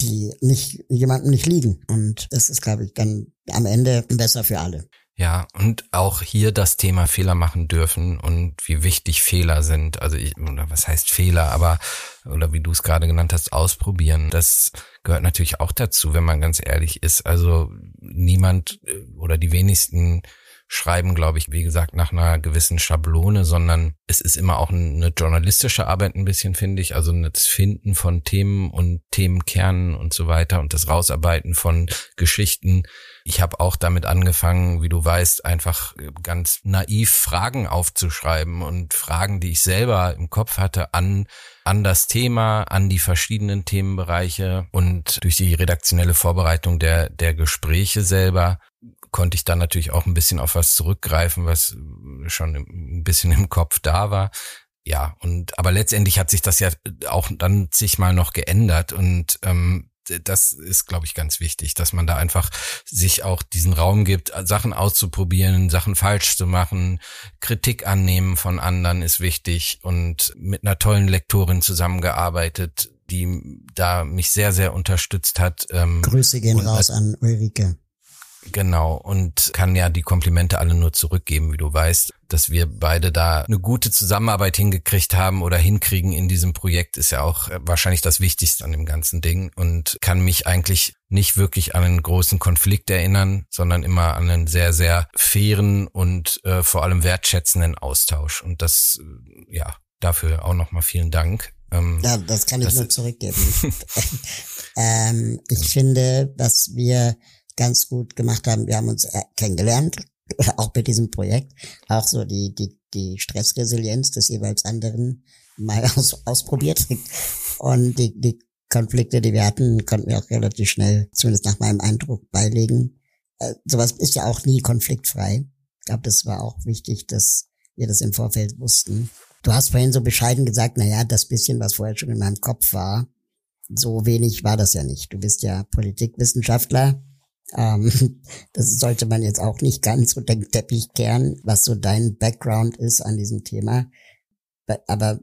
die nicht jemandem nicht liegen. Und das ist, glaube ich, dann am Ende besser für alle. Ja, und auch hier das Thema Fehler machen dürfen und wie wichtig Fehler sind. Also ich, oder was heißt Fehler, aber oder wie du es gerade genannt hast, ausprobieren. Das gehört natürlich auch dazu, wenn man ganz ehrlich ist. Also niemand äh, oder die wenigsten schreiben, glaube ich, wie gesagt, nach einer gewissen Schablone, sondern es ist immer auch eine journalistische Arbeit ein bisschen, finde ich. Also das Finden von Themen und Themenkernen und so weiter und das Rausarbeiten von Geschichten. Ich habe auch damit angefangen, wie du weißt, einfach ganz naiv Fragen aufzuschreiben und Fragen, die ich selber im Kopf hatte, an an das Thema, an die verschiedenen Themenbereiche und durch die redaktionelle Vorbereitung der, der Gespräche selber konnte ich dann natürlich auch ein bisschen auf was zurückgreifen, was schon ein bisschen im Kopf da war. Ja, und aber letztendlich hat sich das ja auch dann sich mal noch geändert und ähm, das ist, glaube ich, ganz wichtig, dass man da einfach sich auch diesen Raum gibt, Sachen auszuprobieren, Sachen falsch zu machen, Kritik annehmen von anderen ist wichtig und mit einer tollen Lektorin zusammengearbeitet, die da mich sehr, sehr unterstützt hat. Ähm, Grüße gehen raus an Ulrike. Genau, und kann ja die Komplimente alle nur zurückgeben, wie du weißt. Dass wir beide da eine gute Zusammenarbeit hingekriegt haben oder hinkriegen in diesem Projekt, ist ja auch wahrscheinlich das Wichtigste an dem ganzen Ding und kann mich eigentlich nicht wirklich an einen großen Konflikt erinnern, sondern immer an einen sehr, sehr fairen und äh, vor allem wertschätzenden Austausch. Und das, äh, ja, dafür auch nochmal vielen Dank. Ähm, ja, das kann ich das nur zurückgeben. ähm, ich finde, dass wir ganz gut gemacht haben. Wir haben uns äh, kennengelernt, auch bei diesem Projekt, auch so die, die, die Stressresilienz des jeweils anderen mal aus, ausprobiert. Und die, die Konflikte, die wir hatten, konnten wir auch relativ schnell, zumindest nach meinem Eindruck, beilegen. Äh, sowas ist ja auch nie konfliktfrei. Ich glaube, das war auch wichtig, dass wir das im Vorfeld wussten. Du hast vorhin so bescheiden gesagt, na ja, das bisschen, was vorher schon in meinem Kopf war, so wenig war das ja nicht. Du bist ja Politikwissenschaftler ähm, das sollte man jetzt auch nicht ganz unter den Teppich kehren, was so dein Background ist an diesem Thema. Aber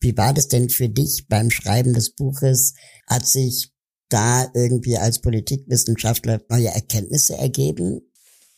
wie war das denn für dich beim Schreiben des Buches? Hat sich da irgendwie als Politikwissenschaftler neue Erkenntnisse ergeben?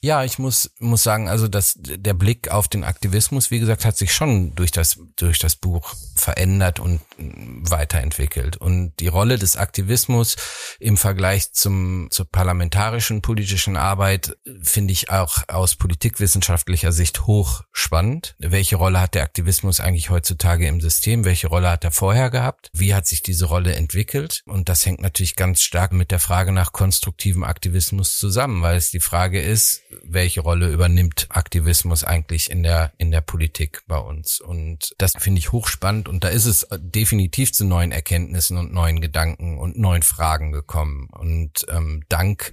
Ja, ich muss, muss sagen, also dass der Blick auf den Aktivismus, wie gesagt, hat sich schon durch das, durch das Buch verändert und weiterentwickelt. Und die Rolle des Aktivismus im Vergleich zum, zur parlamentarischen politischen Arbeit finde ich auch aus politikwissenschaftlicher Sicht hochspannend. Welche Rolle hat der Aktivismus eigentlich heutzutage im System? Welche Rolle hat er vorher gehabt? Wie hat sich diese Rolle entwickelt? Und das hängt natürlich ganz stark mit der Frage nach konstruktivem Aktivismus zusammen, weil es die Frage ist, welche Rolle übernimmt Aktivismus eigentlich in der, in der Politik bei uns. Und das finde ich hochspannend und da ist es definitiv zu neuen Erkenntnissen und neuen Gedanken und neuen Fragen gekommen. Und ähm, dank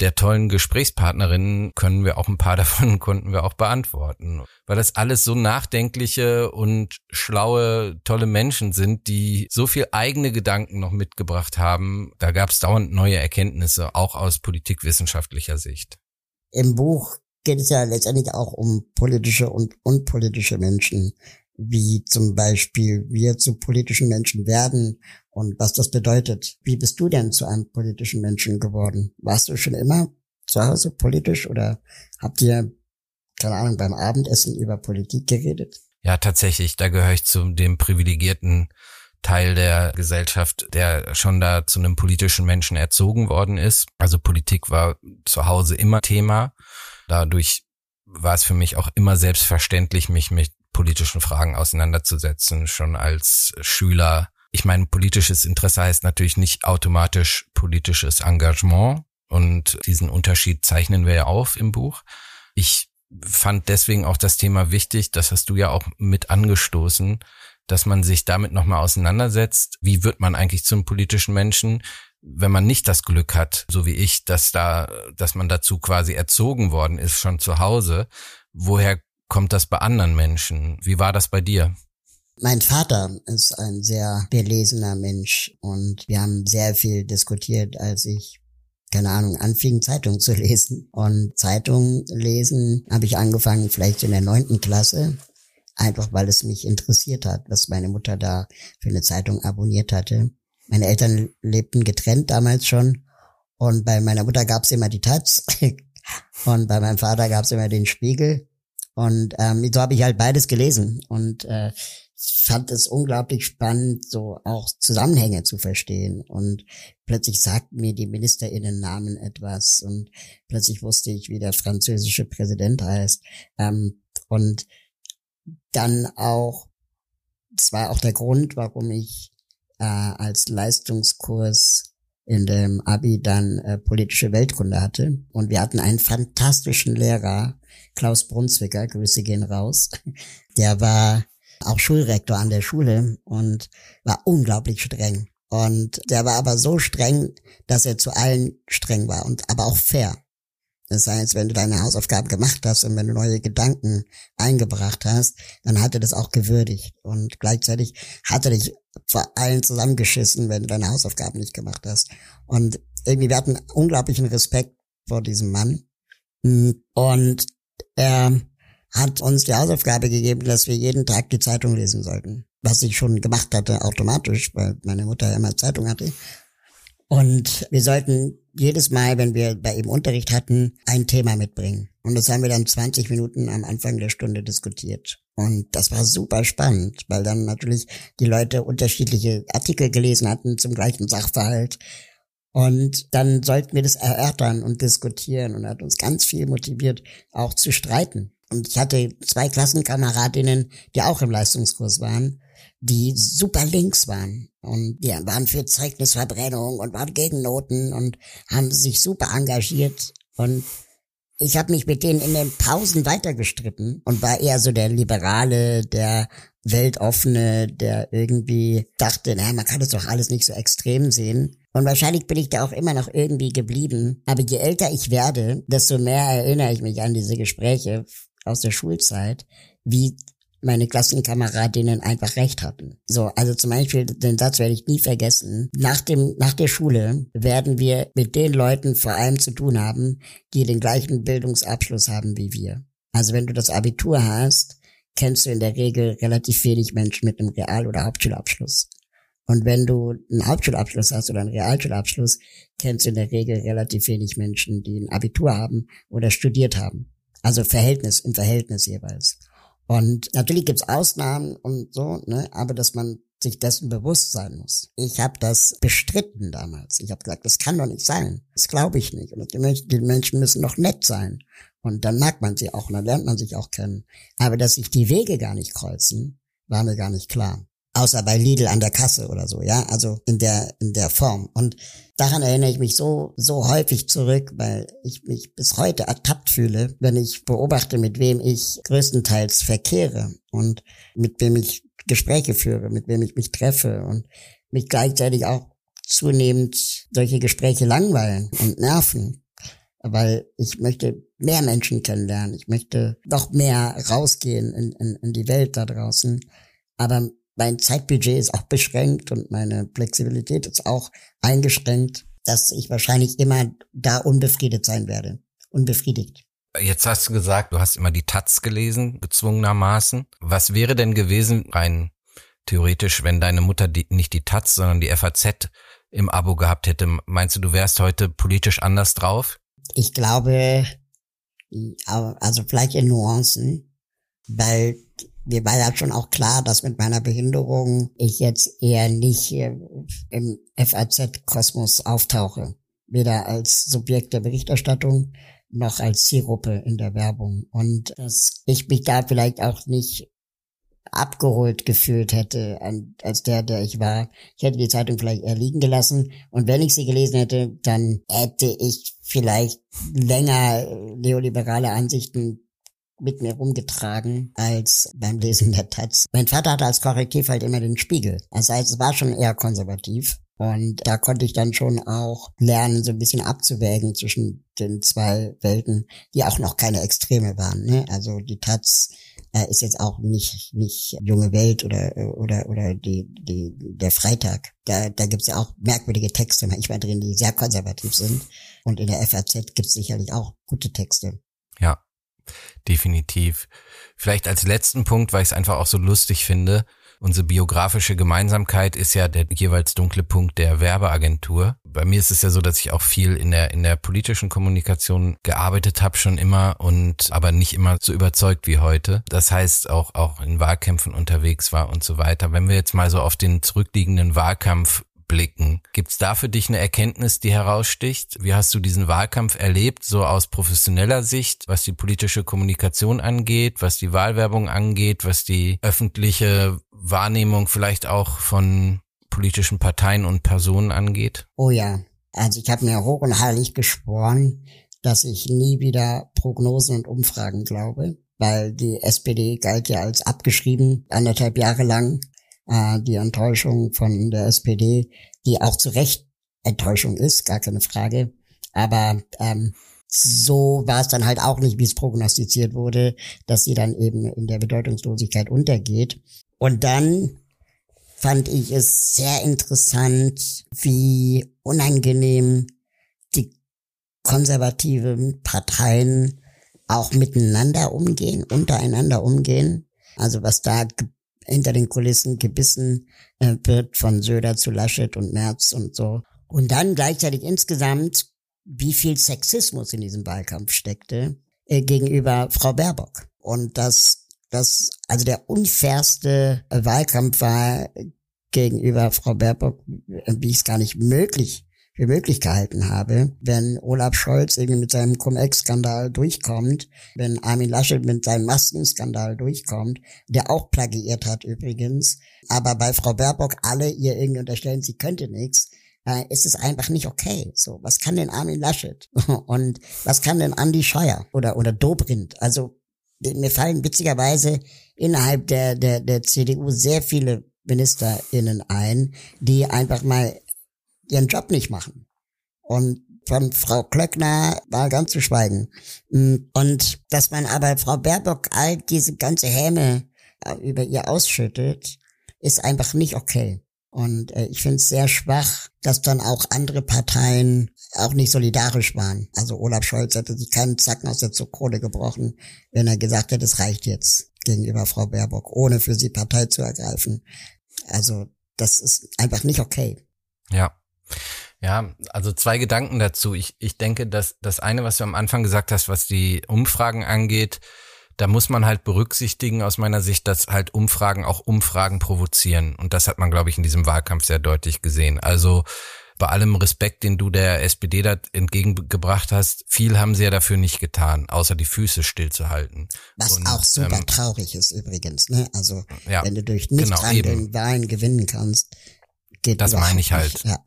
der tollen Gesprächspartnerinnen können wir auch ein paar davon konnten wir auch beantworten, weil das alles so nachdenkliche und schlaue, tolle Menschen sind, die so viel eigene Gedanken noch mitgebracht haben. Da gab es dauernd neue Erkenntnisse, auch aus politikwissenschaftlicher Sicht. Im Buch geht es ja letztendlich auch um politische und unpolitische Menschen, wie zum Beispiel wir zu politischen Menschen werden und was das bedeutet. Wie bist du denn zu einem politischen Menschen geworden? Warst du schon immer zu Hause politisch oder habt ihr, keine Ahnung, beim Abendessen über Politik geredet? Ja, tatsächlich, da gehöre ich zu dem privilegierten Teil der Gesellschaft, der schon da zu einem politischen Menschen erzogen worden ist. Also Politik war zu Hause immer Thema. Dadurch war es für mich auch immer selbstverständlich, mich mit politischen Fragen auseinanderzusetzen, schon als Schüler. Ich meine, politisches Interesse heißt natürlich nicht automatisch politisches Engagement und diesen Unterschied zeichnen wir ja auf im Buch. Ich fand deswegen auch das Thema wichtig, das hast du ja auch mit angestoßen, dass man sich damit nochmal auseinandersetzt. Wie wird man eigentlich zum politischen Menschen? wenn man nicht das Glück hat, so wie ich, dass da, dass man dazu quasi erzogen worden ist, schon zu Hause, woher kommt das bei anderen Menschen? Wie war das bei dir? Mein Vater ist ein sehr belesener Mensch und wir haben sehr viel diskutiert, als ich keine Ahnung, anfing, Zeitung zu lesen. Und Zeitung lesen habe ich angefangen vielleicht in der neunten Klasse, einfach weil es mich interessiert hat, was meine Mutter da für eine Zeitung abonniert hatte. Meine Eltern lebten getrennt damals schon und bei meiner Mutter gab es immer die Taz und bei meinem Vater gab es immer den Spiegel und ähm, so habe ich halt beides gelesen und äh, fand es unglaublich spannend, so auch Zusammenhänge zu verstehen. Und plötzlich sagten mir die Ministerinnennamen etwas und plötzlich wusste ich, wie der französische Präsident heißt. Ähm, und dann auch, das war auch der Grund, warum ich äh, als Leistungskurs in dem Abi dann äh, politische Weltkunde hatte. Und wir hatten einen fantastischen Lehrer, Klaus Brunswicker, Grüße gehen raus. Der war auch Schulrektor an der Schule und war unglaublich streng. Und der war aber so streng, dass er zu allen streng war und aber auch fair. Das heißt, wenn du deine Hausaufgaben gemacht hast und wenn du neue Gedanken eingebracht hast, dann hat er das auch gewürdigt. Und gleichzeitig hat er dich vor allen zusammengeschissen, wenn du deine Hausaufgaben nicht gemacht hast. Und irgendwie, wir hatten unglaublichen Respekt vor diesem Mann. Und er hat uns die Hausaufgabe gegeben, dass wir jeden Tag die Zeitung lesen sollten. Was ich schon gemacht hatte, automatisch, weil meine Mutter immer Zeitung hatte. Und wir sollten jedes Mal, wenn wir bei ihm Unterricht hatten, ein Thema mitbringen. Und das haben wir dann 20 Minuten am Anfang der Stunde diskutiert. Und das war super spannend, weil dann natürlich die Leute unterschiedliche Artikel gelesen hatten zum gleichen Sachverhalt. Und dann sollten wir das erörtern und diskutieren und hat uns ganz viel motiviert, auch zu streiten. Und ich hatte zwei Klassenkameradinnen, die auch im Leistungskurs waren, die super links waren. Und die waren für Zeugnisverbrennung und waren gegen Noten und haben sich super engagiert. Und ich habe mich mit denen in den Pausen weitergestritten und war eher so der Liberale, der Weltoffene, der irgendwie dachte, naja, man kann das doch alles nicht so extrem sehen. Und wahrscheinlich bin ich da auch immer noch irgendwie geblieben. Aber je älter ich werde, desto mehr erinnere ich mich an diese Gespräche aus der Schulzeit, wie meine Klassenkameradinnen einfach recht hatten. So, also zum Beispiel, den Satz werde ich nie vergessen. Nach dem, nach der Schule werden wir mit den Leuten vor allem zu tun haben, die den gleichen Bildungsabschluss haben wie wir. Also wenn du das Abitur hast, kennst du in der Regel relativ wenig Menschen mit einem Real- oder Hauptschulabschluss. Und wenn du einen Hauptschulabschluss hast oder einen Realschulabschluss, kennst du in der Regel relativ wenig Menschen, die ein Abitur haben oder studiert haben. Also Verhältnis, im Verhältnis jeweils. Und natürlich gibt's Ausnahmen und so, ne, aber dass man sich dessen bewusst sein muss. Ich habe das bestritten damals. Ich habe gesagt, das kann doch nicht sein. Das glaube ich nicht. Und die Menschen, die Menschen müssen doch nett sein. Und dann mag man sie auch und dann lernt man sich auch kennen. Aber dass sich die Wege gar nicht kreuzen, war mir gar nicht klar. Außer bei Lidl an der Kasse oder so, ja, also in der, in der Form. Und daran erinnere ich mich so, so häufig zurück, weil ich mich bis heute ertappt fühle, wenn ich beobachte, mit wem ich größtenteils verkehre und mit wem ich Gespräche führe, mit wem ich mich treffe und mich gleichzeitig auch zunehmend solche Gespräche langweilen und nerven, weil ich möchte mehr Menschen kennenlernen, ich möchte noch mehr rausgehen in, in, in die Welt da draußen, aber mein Zeitbudget ist auch beschränkt und meine Flexibilität ist auch eingeschränkt, dass ich wahrscheinlich immer da unbefriedet sein werde. Unbefriedigt. Jetzt hast du gesagt, du hast immer die Taz gelesen, gezwungenermaßen. Was wäre denn gewesen, rein theoretisch, wenn deine Mutter die, nicht die Taz, sondern die FAZ im Abo gehabt hätte? Meinst du, du wärst heute politisch anders drauf? Ich glaube, also vielleicht in Nuancen, weil mir war ja schon auch klar, dass mit meiner Behinderung ich jetzt eher nicht im FAZ-Kosmos auftauche. Weder als Subjekt der Berichterstattung noch als Zielgruppe in der Werbung. Und dass ich mich da vielleicht auch nicht abgeholt gefühlt hätte als der, der ich war. Ich hätte die Zeitung vielleicht eher liegen gelassen und wenn ich sie gelesen hätte, dann hätte ich vielleicht länger neoliberale Ansichten mit mir rumgetragen als beim Lesen der Taz. Mein Vater hatte als Korrektiv halt immer den Spiegel. Das heißt, es war schon eher konservativ. Und da konnte ich dann schon auch lernen, so ein bisschen abzuwägen zwischen den zwei Welten, die auch noch keine Extreme waren. Ne? Also die Taz äh, ist jetzt auch nicht nicht junge Welt oder oder oder die die der Freitag. Da da gibt's ja auch merkwürdige Texte manchmal drin, die sehr konservativ sind. Und in der FAZ gibt's sicherlich auch gute Texte. Ja, definitiv. Vielleicht als letzten Punkt, weil ich es einfach auch so lustig finde Unsere biografische Gemeinsamkeit ist ja der jeweils dunkle Punkt der Werbeagentur. Bei mir ist es ja so, dass ich auch viel in der in der politischen Kommunikation gearbeitet habe schon immer und aber nicht immer so überzeugt wie heute. Das heißt auch auch in Wahlkämpfen unterwegs war und so weiter. Wenn wir jetzt mal so auf den zurückliegenden Wahlkampf blicken. Gibt's da für dich eine Erkenntnis, die heraussticht? Wie hast du diesen Wahlkampf erlebt, so aus professioneller Sicht, was die politische Kommunikation angeht, was die Wahlwerbung angeht, was die öffentliche Wahrnehmung vielleicht auch von politischen Parteien und Personen angeht? Oh ja, also ich habe mir hoch und heilig geschworen, dass ich nie wieder Prognosen und Umfragen glaube, weil die SPD galt ja als abgeschrieben anderthalb Jahre lang äh, die Enttäuschung von der SPD, die auch zu Recht Enttäuschung ist, gar keine Frage. Aber ähm, so war es dann halt auch nicht, wie es prognostiziert wurde, dass sie dann eben in der Bedeutungslosigkeit untergeht. Und dann fand ich es sehr interessant, wie unangenehm die konservativen Parteien auch miteinander umgehen, untereinander umgehen. Also was da hinter den Kulissen gebissen äh, wird von Söder zu Laschet und Merz und so. Und dann gleichzeitig insgesamt, wie viel Sexismus in diesem Wahlkampf steckte äh, gegenüber Frau Baerbock. Und dass das also der unfairste Wahlkampf war gegenüber Frau Baerbock, wie es gar nicht möglich für möglich gehalten habe, wenn Olaf Scholz irgendwie mit seinem Cum-Ex-Skandal durchkommt, wenn Armin Laschet mit seinem Maskenskandal durchkommt, der auch plagiiert hat übrigens, aber bei Frau Baerbock alle ihr irgendwie unterstellen, sie könnte nichts, äh, ist es einfach nicht okay. So, was kann denn Armin Laschet? Und was kann denn Andy Scheuer oder, oder Dobrindt? Also, mir fallen witzigerweise innerhalb der, der, der CDU sehr viele MinisterInnen ein, die einfach mal ihren Job nicht machen. Und von Frau Klöckner war ganz zu schweigen. Mm, und dass man aber Frau Baerbock all diese ganze Häme äh, über ihr ausschüttet, ist einfach nicht okay. Und äh, ich finde es sehr schwach, dass dann auch andere Parteien auch nicht solidarisch waren. Also Olaf Scholz hätte sich keinen Zacken aus der Zukrone gebrochen, wenn er gesagt hätte, es reicht jetzt gegenüber Frau Baerbock, ohne für sie Partei zu ergreifen. Also das ist einfach nicht okay. Ja. Ja, also zwei Gedanken dazu. Ich, ich denke, dass das eine, was du am Anfang gesagt hast, was die Umfragen angeht, da muss man halt berücksichtigen aus meiner Sicht, dass halt Umfragen auch Umfragen provozieren. Und das hat man, glaube ich, in diesem Wahlkampf sehr deutlich gesehen. Also bei allem Respekt, den du der SPD da entgegengebracht hast, viel haben sie ja dafür nicht getan, außer die Füße stillzuhalten. Was Und, auch super ähm, traurig ist übrigens, ne? Also ja, wenn du durch Nichthandeln genau, Wahlen gewinnen kannst, geht das meine ich halt. Nicht, ja.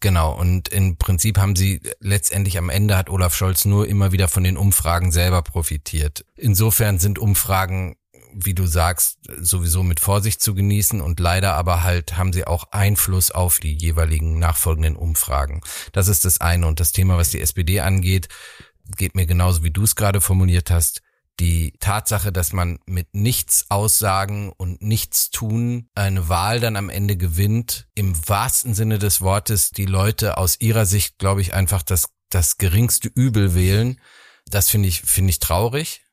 Genau, und im Prinzip haben sie letztendlich am Ende hat Olaf Scholz nur immer wieder von den Umfragen selber profitiert. Insofern sind Umfragen, wie du sagst, sowieso mit Vorsicht zu genießen und leider aber halt haben sie auch Einfluss auf die jeweiligen nachfolgenden Umfragen. Das ist das eine. Und das Thema, was die SPD angeht, geht mir genauso, wie du es gerade formuliert hast die Tatsache, dass man mit nichts aussagen und nichts tun eine Wahl dann am Ende gewinnt, im wahrsten Sinne des Wortes die Leute aus ihrer Sicht, glaube ich, einfach das, das geringste Übel wählen. Das finde ich, finde ich traurig.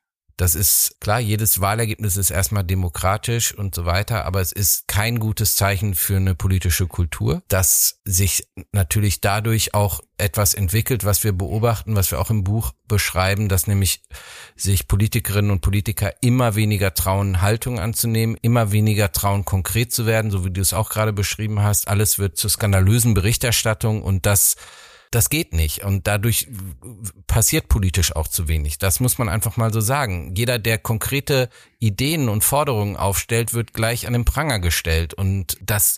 Das ist klar, jedes Wahlergebnis ist erstmal demokratisch und so weiter, aber es ist kein gutes Zeichen für eine politische Kultur, dass sich natürlich dadurch auch etwas entwickelt, was wir beobachten, was wir auch im Buch beschreiben, dass nämlich sich Politikerinnen und Politiker immer weniger trauen, Haltung anzunehmen, immer weniger trauen, konkret zu werden, so wie du es auch gerade beschrieben hast. Alles wird zur skandalösen Berichterstattung und das das geht nicht. Und dadurch passiert politisch auch zu wenig. Das muss man einfach mal so sagen. Jeder, der konkrete Ideen und Forderungen aufstellt, wird gleich an den Pranger gestellt. Und das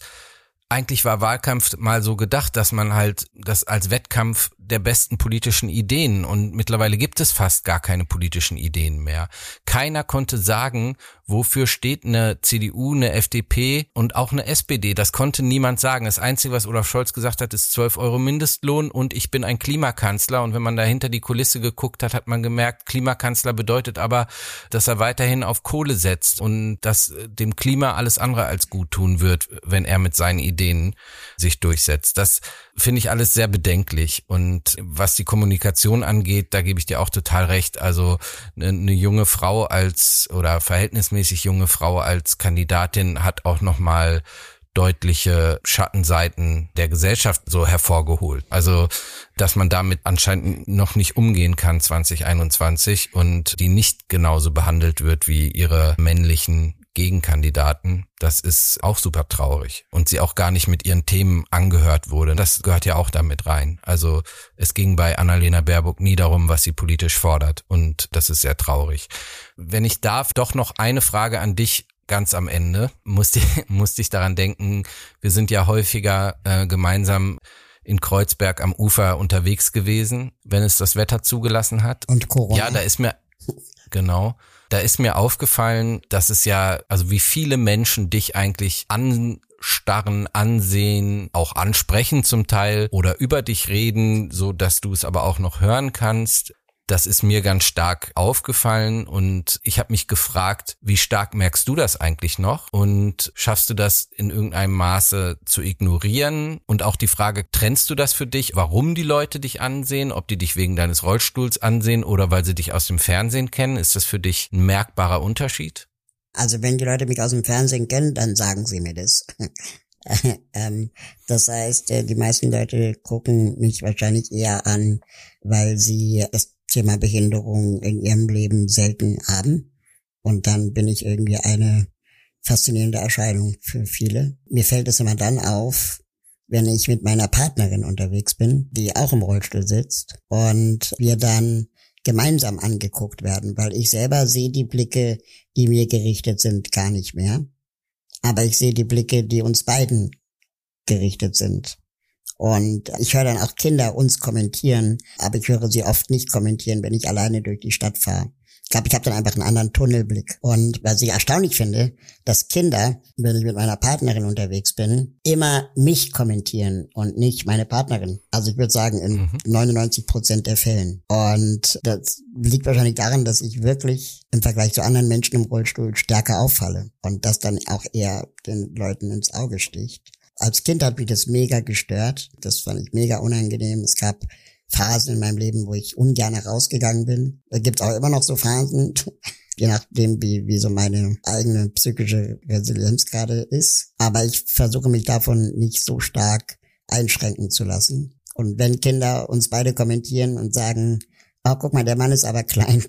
eigentlich war Wahlkampf mal so gedacht, dass man halt das als Wettkampf der besten politischen Ideen und mittlerweile gibt es fast gar keine politischen Ideen mehr. Keiner konnte sagen, wofür steht eine CDU, eine FDP und auch eine SPD. Das konnte niemand sagen. Das Einzige, was Olaf Scholz gesagt hat, ist 12 Euro Mindestlohn und ich bin ein Klimakanzler. Und wenn man da hinter die Kulisse geguckt hat, hat man gemerkt, Klimakanzler bedeutet aber, dass er weiterhin auf Kohle setzt und dass dem Klima alles andere als gut tun wird, wenn er mit seinen Ideen sich durchsetzt. Das finde ich alles sehr bedenklich. Und was die Kommunikation angeht, da gebe ich dir auch total recht. Also eine, eine junge Frau als oder verhältnismäßig junge Frau als Kandidatin hat auch nochmal deutliche Schattenseiten der Gesellschaft so hervorgeholt. Also, dass man damit anscheinend noch nicht umgehen kann 2021 und die nicht genauso behandelt wird wie ihre männlichen Gegenkandidaten. Das ist auch super traurig. Und sie auch gar nicht mit ihren Themen angehört wurde. Das gehört ja auch damit rein. Also es ging bei Annalena Baerbock nie darum, was sie politisch fordert. Und das ist sehr traurig. Wenn ich darf, doch noch eine Frage an dich ganz am Ende. Musste, musste ich daran denken, wir sind ja häufiger äh, gemeinsam in Kreuzberg am Ufer unterwegs gewesen, wenn es das Wetter zugelassen hat. Und Corona. Ja, da ist mir, genau da ist mir aufgefallen, dass es ja, also wie viele Menschen dich eigentlich anstarren, ansehen, auch ansprechen zum Teil oder über dich reden, so dass du es aber auch noch hören kannst. Das ist mir ganz stark aufgefallen und ich habe mich gefragt, wie stark merkst du das eigentlich noch und schaffst du das in irgendeinem Maße zu ignorieren? Und auch die Frage, trennst du das für dich, warum die Leute dich ansehen, ob die dich wegen deines Rollstuhls ansehen oder weil sie dich aus dem Fernsehen kennen? Ist das für dich ein merkbarer Unterschied? Also wenn die Leute mich aus dem Fernsehen kennen, dann sagen sie mir das. ähm, das heißt, äh, die meisten Leute gucken mich wahrscheinlich eher an, weil sie das Thema Behinderung in ihrem Leben selten haben. Und dann bin ich irgendwie eine faszinierende Erscheinung für viele. Mir fällt es immer dann auf, wenn ich mit meiner Partnerin unterwegs bin, die auch im Rollstuhl sitzt und wir dann gemeinsam angeguckt werden, weil ich selber sehe die Blicke, die mir gerichtet sind, gar nicht mehr. Aber ich sehe die Blicke, die uns beiden gerichtet sind. Und ich höre dann auch Kinder uns kommentieren, aber ich höre sie oft nicht kommentieren, wenn ich alleine durch die Stadt fahre. Ich glaube, ich habe dann einfach einen anderen Tunnelblick. Und was ich erstaunlich finde, dass Kinder, wenn ich mit meiner Partnerin unterwegs bin, immer mich kommentieren und nicht meine Partnerin. Also ich würde sagen, in mhm. 99 Prozent der Fällen. Und das liegt wahrscheinlich daran, dass ich wirklich im Vergleich zu anderen Menschen im Rollstuhl stärker auffalle. Und das dann auch eher den Leuten ins Auge sticht. Als Kind hat mich das mega gestört. Das fand ich mega unangenehm. Es gab Phasen in meinem Leben, wo ich ungern rausgegangen bin. Da gibt es auch immer noch so Phasen, je nachdem, wie, wie so meine eigene psychische Resilienz gerade ist. Aber ich versuche mich davon nicht so stark einschränken zu lassen. Und wenn Kinder uns beide kommentieren und sagen, oh, guck mal, der Mann ist aber klein,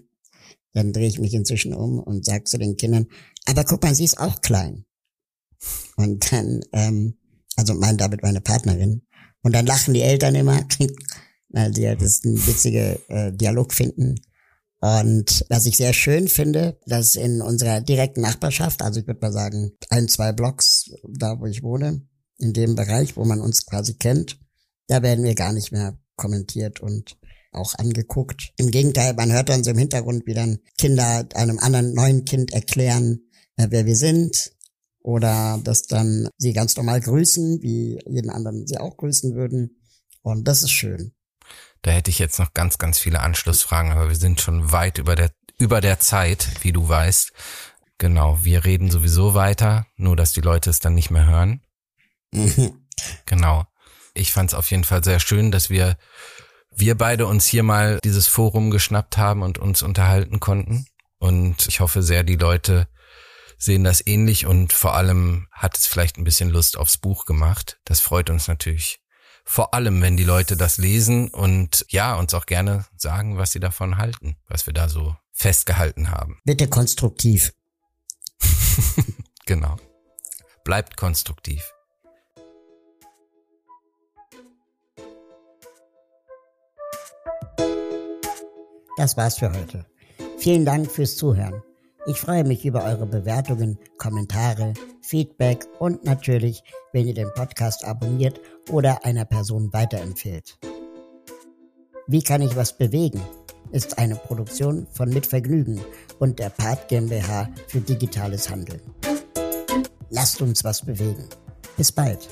dann drehe ich mich inzwischen um und sage zu den Kindern, aber guck mal, sie ist auch klein. Und dann ähm, also mein damit meine Partnerin. Und dann lachen die Eltern immer, weil sie halt das einen witzigen äh, Dialog finden. Und was ich sehr schön finde, dass in unserer direkten Nachbarschaft, also ich würde mal sagen, ein, zwei Blocks da, wo ich wohne, in dem Bereich, wo man uns quasi kennt, da werden wir gar nicht mehr kommentiert und auch angeguckt. Im Gegenteil, man hört dann so im Hintergrund, wie dann Kinder einem anderen neuen Kind erklären, äh, wer wir sind, oder dass dann sie ganz normal grüßen, wie jeden anderen sie auch grüßen würden. Und das ist schön. Da hätte ich jetzt noch ganz, ganz viele Anschlussfragen, aber wir sind schon weit über der, über der Zeit, wie du weißt. Genau, wir reden sowieso weiter, nur dass die Leute es dann nicht mehr hören. genau. Ich fand es auf jeden Fall sehr schön, dass wir, wir beide uns hier mal dieses Forum geschnappt haben und uns unterhalten konnten. Und ich hoffe sehr, die Leute sehen das ähnlich und vor allem hat es vielleicht ein bisschen Lust aufs Buch gemacht. Das freut uns natürlich. Vor allem, wenn die Leute das lesen und ja, uns auch gerne sagen, was sie davon halten, was wir da so festgehalten haben. Bitte konstruktiv. genau. Bleibt konstruktiv. Das war's für heute. Vielen Dank fürs Zuhören. Ich freue mich über eure Bewertungen, Kommentare, Feedback und natürlich, wenn ihr den Podcast abonniert oder einer Person weiterempfehlt. Wie kann ich was bewegen? ist eine Produktion von Mitvergnügen und der Part GmbH für digitales Handeln. Lasst uns was bewegen. Bis bald.